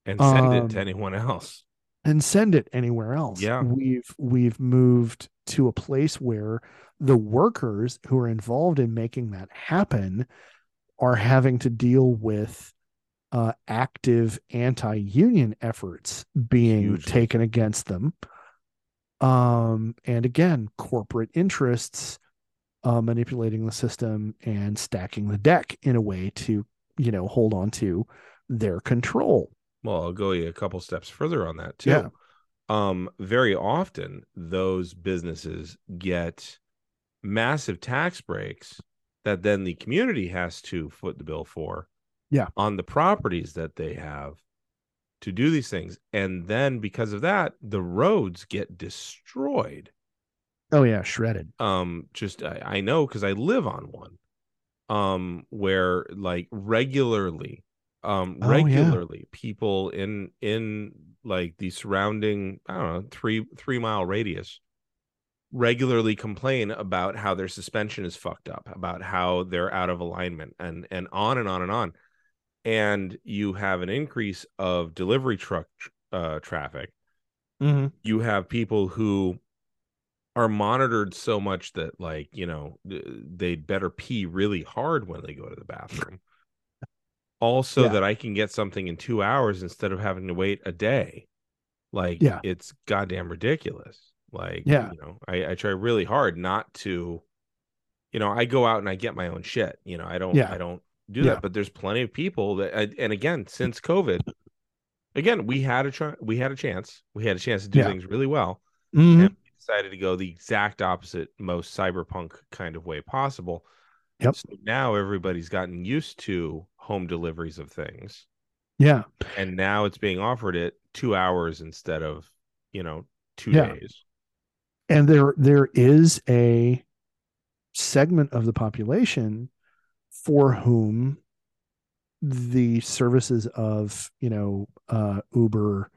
And send it Um, to anyone else. and send it anywhere else. Yeah. We've we've moved to a place where the workers who are involved in making that happen are having to deal with uh, active anti-union efforts being taken against them. Um, and again, corporate interests uh, manipulating the system and stacking the deck in a way to, you know, hold on to their control. Well, I'll go a couple steps further on that too. Yeah. Um, very often those businesses get massive tax breaks that then the community has to foot the bill for. Yeah. On the properties that they have to do these things. And then because of that, the roads get destroyed. Oh yeah, shredded. um just i, I know because i live on one um where like regularly um Oh, yeah. regularly people in in like the surrounding i don't know three three mile radius regularly complain about how their suspension is fucked up about how they're out of alignment and and on and on and on and you have an increase of delivery truck uh traffic Mm-hmm. you have people who are monitored so much that like you know they'd better pee really hard when they go to the bathroom also Yeah. that i can get something in two hours instead of having to wait a day like Yeah. it's goddamn ridiculous like Yeah. you know I, I try really hard not to you know i go out and i get my own shit you know i don't Yeah. i don't do Yeah. that. But there's plenty of people that, and- again, since COVID, again, we had a try, we had a chance, we had a chance to do Yeah. things really well, Mhm. and we decided to go the exact opposite, most cyberpunk kind of way possible. Yep. So now everybody's gotten used to home deliveries of things, Yeah. and now it's being offered at two hours instead of, you know, two Yeah. days. and there there is a segment of the population for whom the services of you know uh, Uber,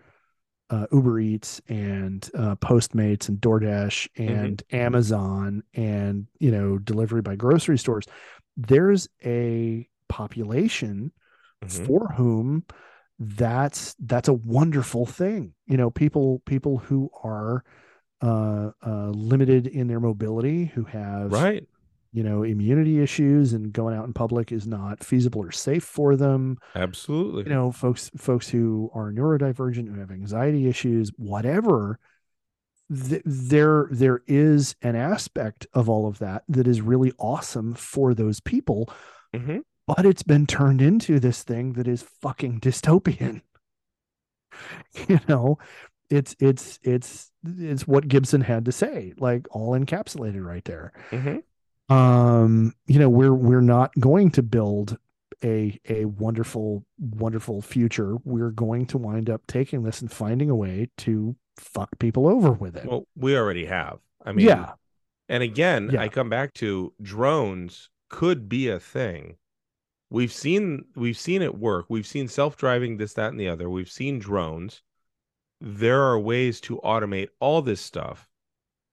uh, Uber Eats, and uh, Postmates, and DoorDash, and Amazon, and you know delivery by grocery stores. There's a population Mhm. for whom that's that's a wonderful thing you know people people who are uh, uh limited in their mobility who have Right. You know immunity issues and going out in public is not feasible or safe for them Absolutely. you know folks folks who are neurodivergent who have anxiety issues whatever th- there there is an aspect of all of that that is really awesome for those people Mhm. but it's been turned into this thing that is fucking dystopian you know it's it's it's it's what gibson had to say like all encapsulated right there Mhm. Um you know we're we're not going to build a a wonderful wonderful future we're going to wind up taking this and finding a way to fuck people over with it Well, we already have. I mean, yeah And again, Yeah. I come back to drones could be a thing. We've seen we've seen it work. We've seen self-driving this that and the other. We've seen drones. There are ways to automate all this stuff.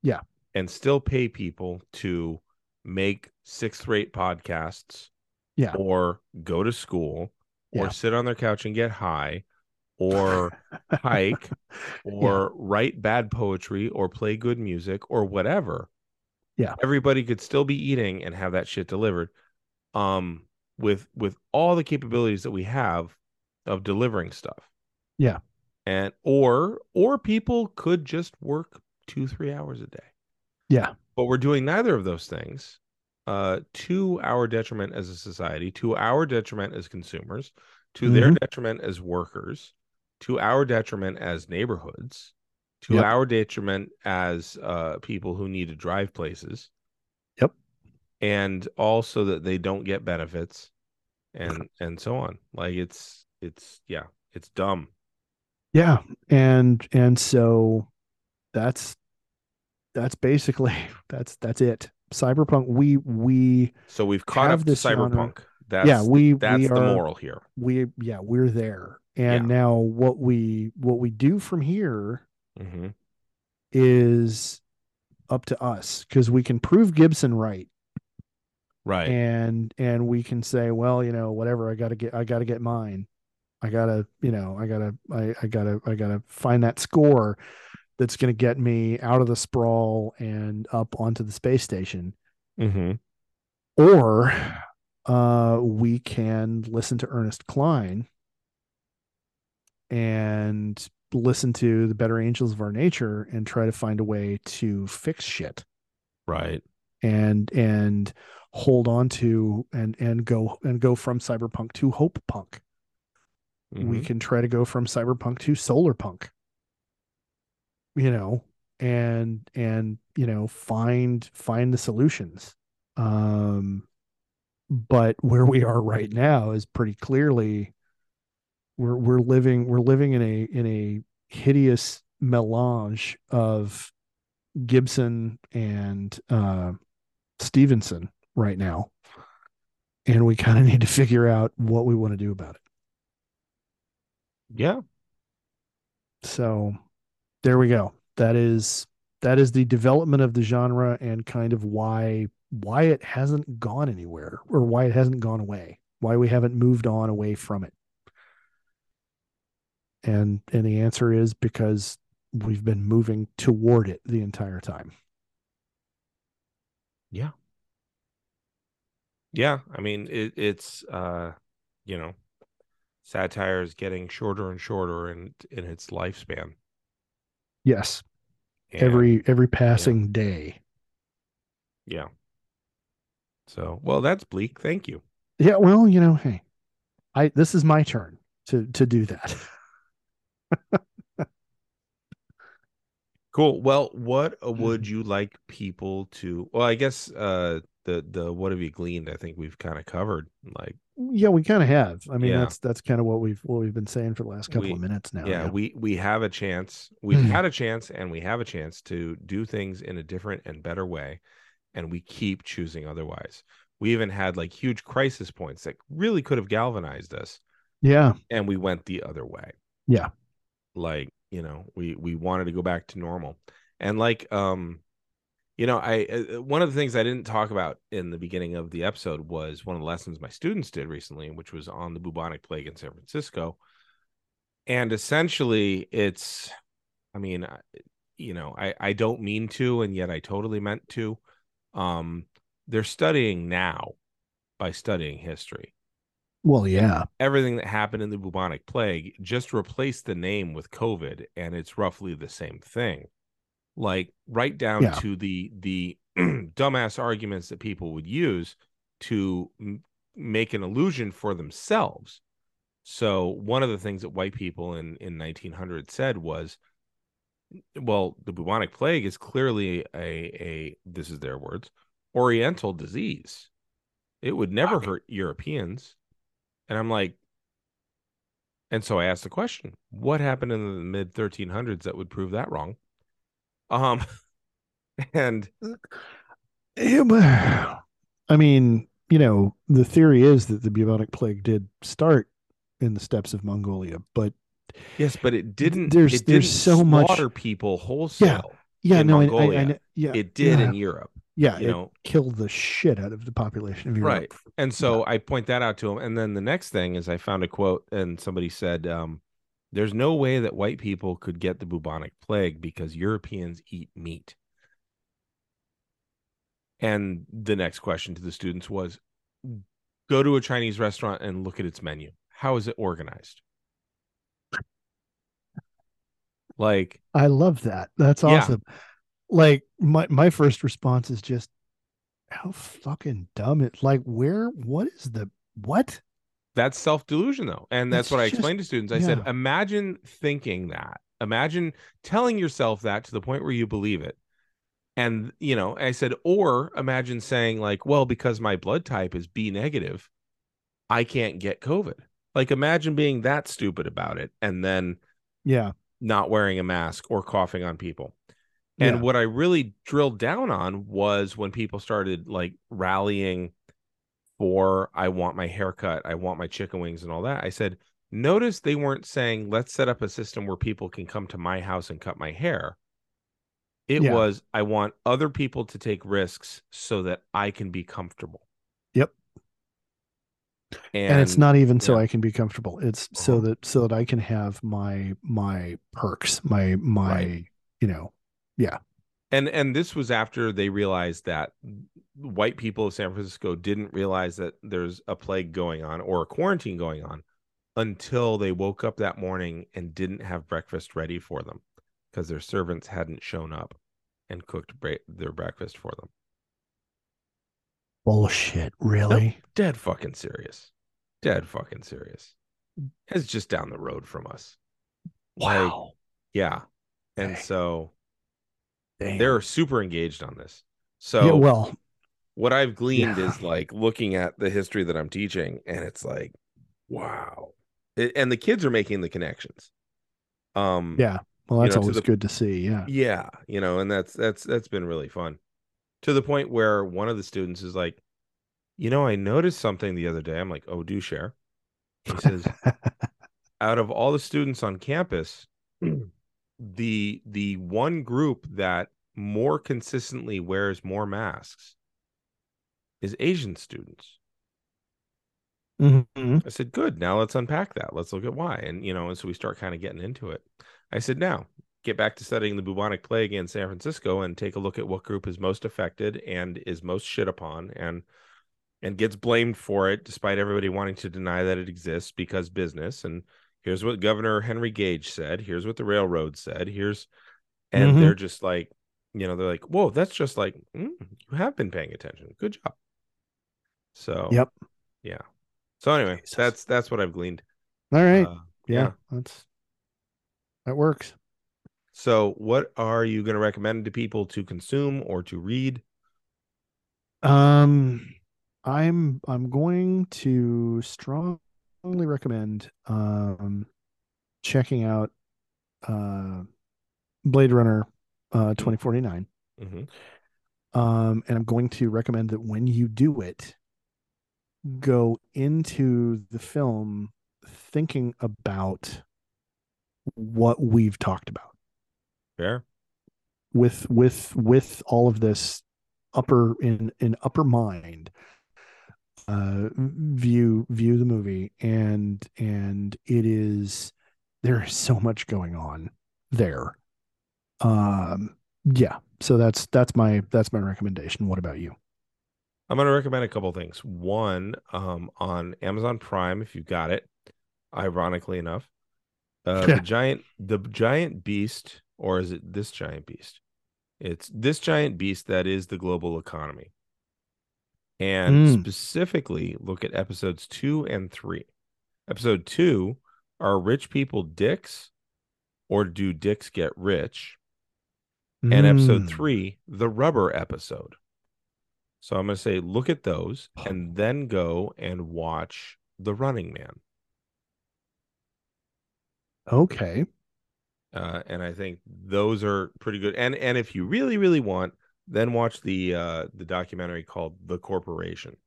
Yeah. And still pay people to make sixth rate podcasts Yeah. or go to school or sit on their couch and get high or hike or write bad poetry or play good music or whatever. Yeah. Everybody could still be eating and have that shit delivered. Um with with all the capabilities that we have of delivering stuff. Yeah. And or or people could just work 2-3 hours a day. yeah But we're doing neither of those things. Uh to our detriment as a society, to our detriment as consumers, to their Mhm. detriment as workers, to our detriment as neighborhoods, to Yep. our detriment as uh, people who need to drive places. Yep. And also that they don't get benefits and and so on. Like it's it's yeah, it's dumb. yeah and and so that's that's basically that's that's it. Cyberpunk we we So we've caught up to cyberpunk. That's yeah we that's we the are moral here. we yeah we're there. And now what we what we do from here hmm is up to us because we can prove gibson right. Right. and and we can say well you know whatever i gotta get i gotta get mine. I gotta you know i gotta i, I gotta i gotta find that score that's gonna get me out of the sprawl and up onto the space station. Hmm or uh we can listen to ernest cline and listen to the better angels of our nature and try to find a way to fix shit. Right. and and hold on to and and go and go from cyberpunk to hope punk. We Mhm. can try to go from cyberpunk to solar punk you know and and you know find find the solutions. Um but where we are right now is pretty clearly we're we're living we're living in a in a hideous melange of Gibson and uh Stephenson right now. And we kind of need to figure out what we want to do about it. Yeah. So there we go. That is that is the development of the genre and kind of why why it hasn't gone anywhere or why it hasn't gone away. Why we haven't moved on away from it. And and the answer is because we've been moving toward it the entire time. Yeah. Yeah, I mean, it, it's uh, you know, satire is getting shorter and shorter in in its lifespan. Yes. And- every every passing day. yeah. So well, that's bleak. Thank you. Yeah, well, you know, hey, I this is my turn to to do that. Cool. Well, what would you like people to? Well, I guess uh the the what have you gleaned? I think we've kind of covered. Like, yeah, we kind of have. I mean, Yeah. that's that's kind of what we've what we've been saying for the last couple We- of minutes now. yeah, we we have a chance. We've Mhm. had a chance, and we have a chance to do things in a different and better way, and we keep choosing otherwise. We even had like huge crisis points that really could have galvanized us, yeah, and we went the other way. Yeah. like you know we we wanted to go back to normal and like um you know i uh, one of the things i didn't talk about in the beginning of the episode was one of the lessons my students did recently which was on the bubonic plague in san francisco. And essentially it's i mean you know i i don't mean to and yet i totally meant to. Um they're studying now by studying history. Well, yeah, everything that happened in the bubonic plague just replaced the name with covid and it's roughly the same thing like right down Yeah. to the the dumbass arguments that people would use to m- make an illusion for themselves. So one of the things that white people in in 1900 said was well the bubonic plague is clearly a a this is their words oriental disease. It would never hurt europeans. And i'm like and so i asked the question what happened in the mid 1300s that would prove that wrong um and Yeah, I mean, you know, the theory is that the bubonic plague did start in the steppes of Mongolia, but yes but it didn't There's- it there's didn't so much- people wholesale yeah, In no, I- I, I, yeah, it did yeah, in europe yeah, you know killed the shit out of the population of Europe. Right. And so I point that out to him. And then the next thing is I found a quote and somebody said, um, there's no way that white people could get the bubonic plague because Europeans eat meat. And the next question to the students was go to a Chinese restaurant and look at its menu. How is it organized? Like, I love that. That's Yeah. awesome. Like my my first response is just how fucking dumb it like where what is the what? That's self delusion though and that's It's what i just- explained to students. I said imagine thinking that. Imagine telling yourself that to the point where you believe it. And you know i said or imagine saying like well because my blood type is b negative i can't get covid. Like imagine being that stupid about it and then Yeah. not wearing a mask or coughing on people. And Yeah. what I really drilled down on was when people started like rallying for I want my haircut, I want my chicken wings and all that. I said, notice they weren't saying, let's set up a system where people can come to my house and cut my hair. It Yeah. was, I want other people to take risks so that I can be comfortable. Yep. And, and, it's not even so. I can be comfortable. It's so Uh-huh. that so that I can have my my perks, my my Right. you know, and and this was after they realized that white people of San Francisco didn't realize that there's a plague going on or a quarantine going on until they woke up that morning and didn't have breakfast ready for them because their servants hadn't shown up and cooked bre- their breakfast for them. bullshit. Really? Dead fucking serious. Dead fucking serious. It's just down the road from us. Like, yeah. And Dang. so Damn. they're super engaged on this. So yeah, well, what I've gleaned Yeah. is like looking at the history that I'm teaching, and it's like, wow. It- and the kids are making the connections. Um, yeah. Well, you that's know, to always the- good to see. Yeah. yeah, you know, and that's that's that's been really fun. To the point where one of the students is like, you know, I noticed something the other day. I'm like, oh, do share. He says, out of all the students on campus, the the one group that more consistently wears more masks is Asian students. Mhm. I said, good. Now let's unpack that. Let's look at why. And, you know, and so we start kind of getting into it. I said, now get back to studying the bubonic plague in San Francisco and take a look at what group is most affected and is most shit upon and, and gets blamed for it despite everybody wanting to deny that it exists because business. And here's what Governor Henry Gage said. Here's what the railroad said. Here's, and Mhm. they're just like, you know, they're like, whoa, that's just like, mm, you have been paying attention. Good job. So, Yep. Yeah. So anyway, Jesus. that's that's what I've gleaned. All right. Uh, yeah, that's that works. So what are you going to recommend to people to consume or to read? Um, I'm I'm going to strongly recommend um checking out uh Blade Runner uh 2049. Mm-hmm. Um, and I'm going to recommend that when you do it, go into the film thinking about what we've talked about Fair. with with with all of this upper in in upper mind uh view view the movie and and it is there is so much going on there um yeah so that's that's my that's my recommendation what about you I'm going to recommend a couple things. One, um, on Amazon Prime, if you've got it, ironically enough, uh, Yeah. the giant, the giant beast, or is it this giant beast? It's this giant beast that is the global economy. And Mm. specifically, look at episodes two and three. Episode two are rich people dicks, or do dicks get rich? And episode Mm. three, the rubber episode. So I'm going to say, look at those and then go and watch The Running Man. okay Uh, and I think those are pretty good. And and if you really really want, then watch the uh, the documentary called The Corporation.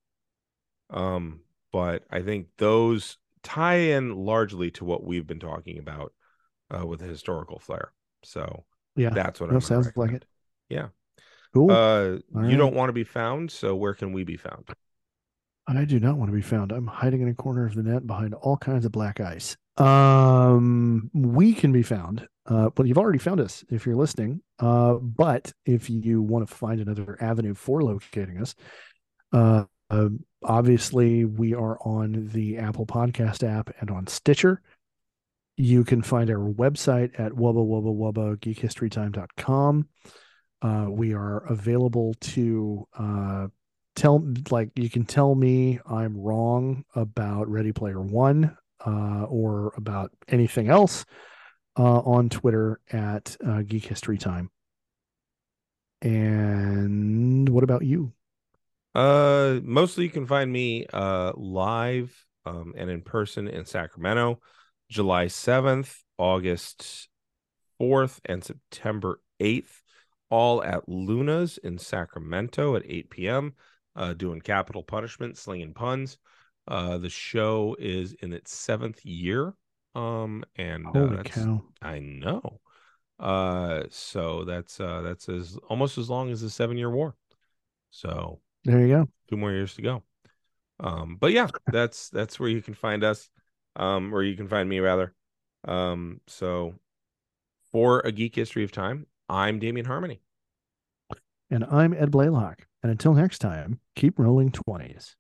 Um, but I think those tie in largely to what we've been talking about uh, with the historical flair. So yeah that's what no, I'm. sounds Sounds like it. Yeah. cool Uh, you right. don't want to be found, so where can we be found? I do not want to be found. I'm hiding in a corner of the net behind all kinds of black ice. Um, we can be found. Uh, well, you've already found us if you're listening. Uh, but if you want to find another avenue for locating us, uh, uh, obviously we are on the Apple Podcast app and on Stitcher. You can find our website at wubba wubba wubba geekhistorytime.com. Uh, we are available to uh, tell like you can tell me I'm wrong about Ready Player One uh, or about anything else uh, on Twitter at uh, Geek History Time. And what about you? Uh, mostly you can find me uh live um and in person in Sacramento, July 7th, August 4th, and September 8th, all at Luna's in Sacramento at 8 p.m. Uh, doing capital punishment, slinging puns. Uh, the show is in its seventh year. Um, and uh, Holy that's- cow! I know. Uh, so that's uh that's as almost as long as the seven year war. So There you go. two more years to go. Um, but yeah, that's that's where you can find us, um, or you can find me rather. Um, so for a geek history of time, I'm Damien Harmony. And I'm Ed Blaylock. And until next time, keep rolling twenties.